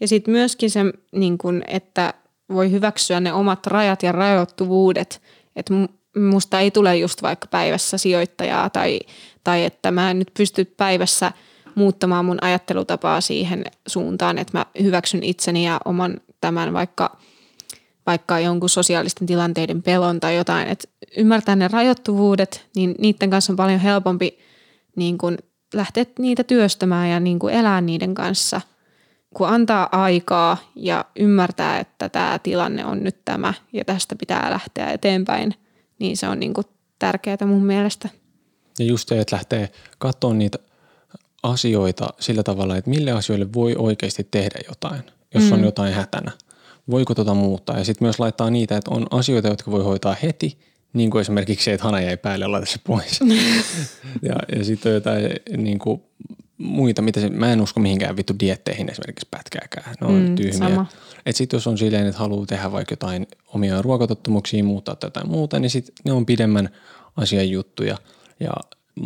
Ja sitten myöskin se, niin kun, että voi hyväksyä ne omat rajat ja rajoittuvuudet. Että musta ei tule just vaikka päivässä sijoittajaa tai, tai että mä en nyt pysty päivässä muuttamaan mun ajattelutapaa siihen suuntaan, että mä hyväksyn itseni ja oman tämän vaikka, vaikka jonkun sosiaalisten tilanteiden pelon tai jotain, että ymmärtää ne rajoittuvuudet, niin niiden kanssa on paljon helpompi niin kuin lähteä niitä työstämään ja niin kuin elää niiden kanssa, kun antaa aikaa ja ymmärtää, että tämä tilanne on nyt tämä ja tästä pitää lähteä eteenpäin, niin se on niin kuin tärkeää mun mielestä. Ja just se, että lähtee katsomaan niitä asioita sillä tavalla, että mille asioille voi oikeasti tehdä jotain, jos mm. on jotain hätänä. Voiko tota muuttaa? Ja sitten myös laittaa niitä, että on asioita, jotka voi hoitaa heti, niin kuin esimerkiksi se, että hana jäi päälle ja laita se pois. <laughs> ja, ja sitten on jotain niin kuin muita, mitä se, mä en usko mihinkään vittu dietteihin esimerkiksi pätkääkään. Ne on mm, tyhmiä. Että sitten jos on silleen, että haluaa tehdä vaikka jotain omia ruokatottumuksia, muuttaa tätä muuta, niin sitten ne on pidemmän asian juttuja. Ja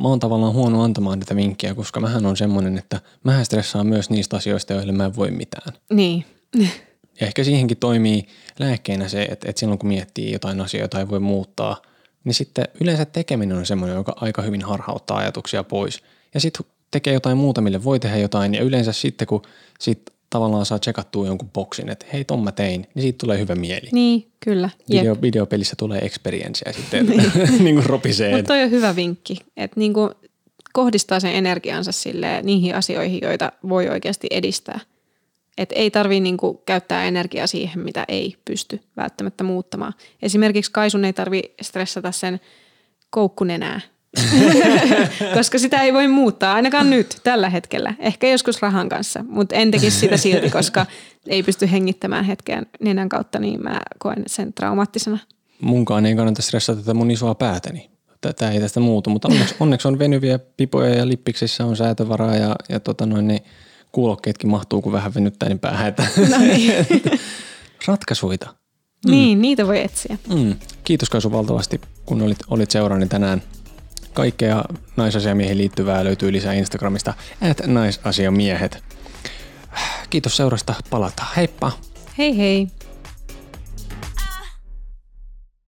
mä oon tavallaan huono antamaan tätä vinkkiä, koska mähän on semmoinen, että mä stressaan myös niistä asioista, joille mä en voi mitään. Niin. <laughs> Ja ehkä siihenkin toimii lääkkeenä se, että, että silloin kun miettii jotain asiaa, jota ei voi muuttaa, niin sitten yleensä tekeminen on semmoinen, joka aika hyvin harhauttaa ajatuksia pois. Ja sitten tekee jotain muuta, mille voi tehdä jotain, ja yleensä sitten kun sit tavallaan saa tsekattua jonkun boksin, että hei, ton mä tein, niin siitä tulee hyvä mieli. Niin, kyllä. Video, videopelissä tulee experience ja sitten <laughs> niin. <laughs> niin kuin ropisee. Mutta toi on hyvä vinkki, että niin kuin kohdistaa sen energiansa sille niihin asioihin, joita voi oikeasti edistää. Et ei tarvii niinku käyttää energiaa siihen, mitä ei pysty välttämättä muuttamaan. Esimerkiksi Kaisun ei tarvi stressata sen koukkunenää, <laughs> koska sitä ei voi muuttaa, ainakaan nyt, tällä hetkellä. Ehkä joskus rahan kanssa, mutta en tekisi sitä silti, koska ei pysty hengittämään hetken nenän kautta, niin mä koen sen traumaattisena. Munkaan ei kannata stressata tätä mun isoa päätäni. Tämä ei tästä muutu, mutta onneksi, onneksi on venyviä pipoja ja lippiksissä on säätövaraa ja, ja tota noin, niin – kuulokkeetkin mahtuu, kun vähän venyttää niin päähän. <laughs> No niin. <laughs> Ratkaisuita. Mm. Niin, niitä voi etsiä. Mm. Kiitos Kaisu valtavasti, kun olit, olit seurani tänään. Kaikkea naisasiamiehiin liittyvää löytyy lisää Instagramista, at naisasiamiehet. Kiitos seurasta, palataan. Heippa! Hei hei!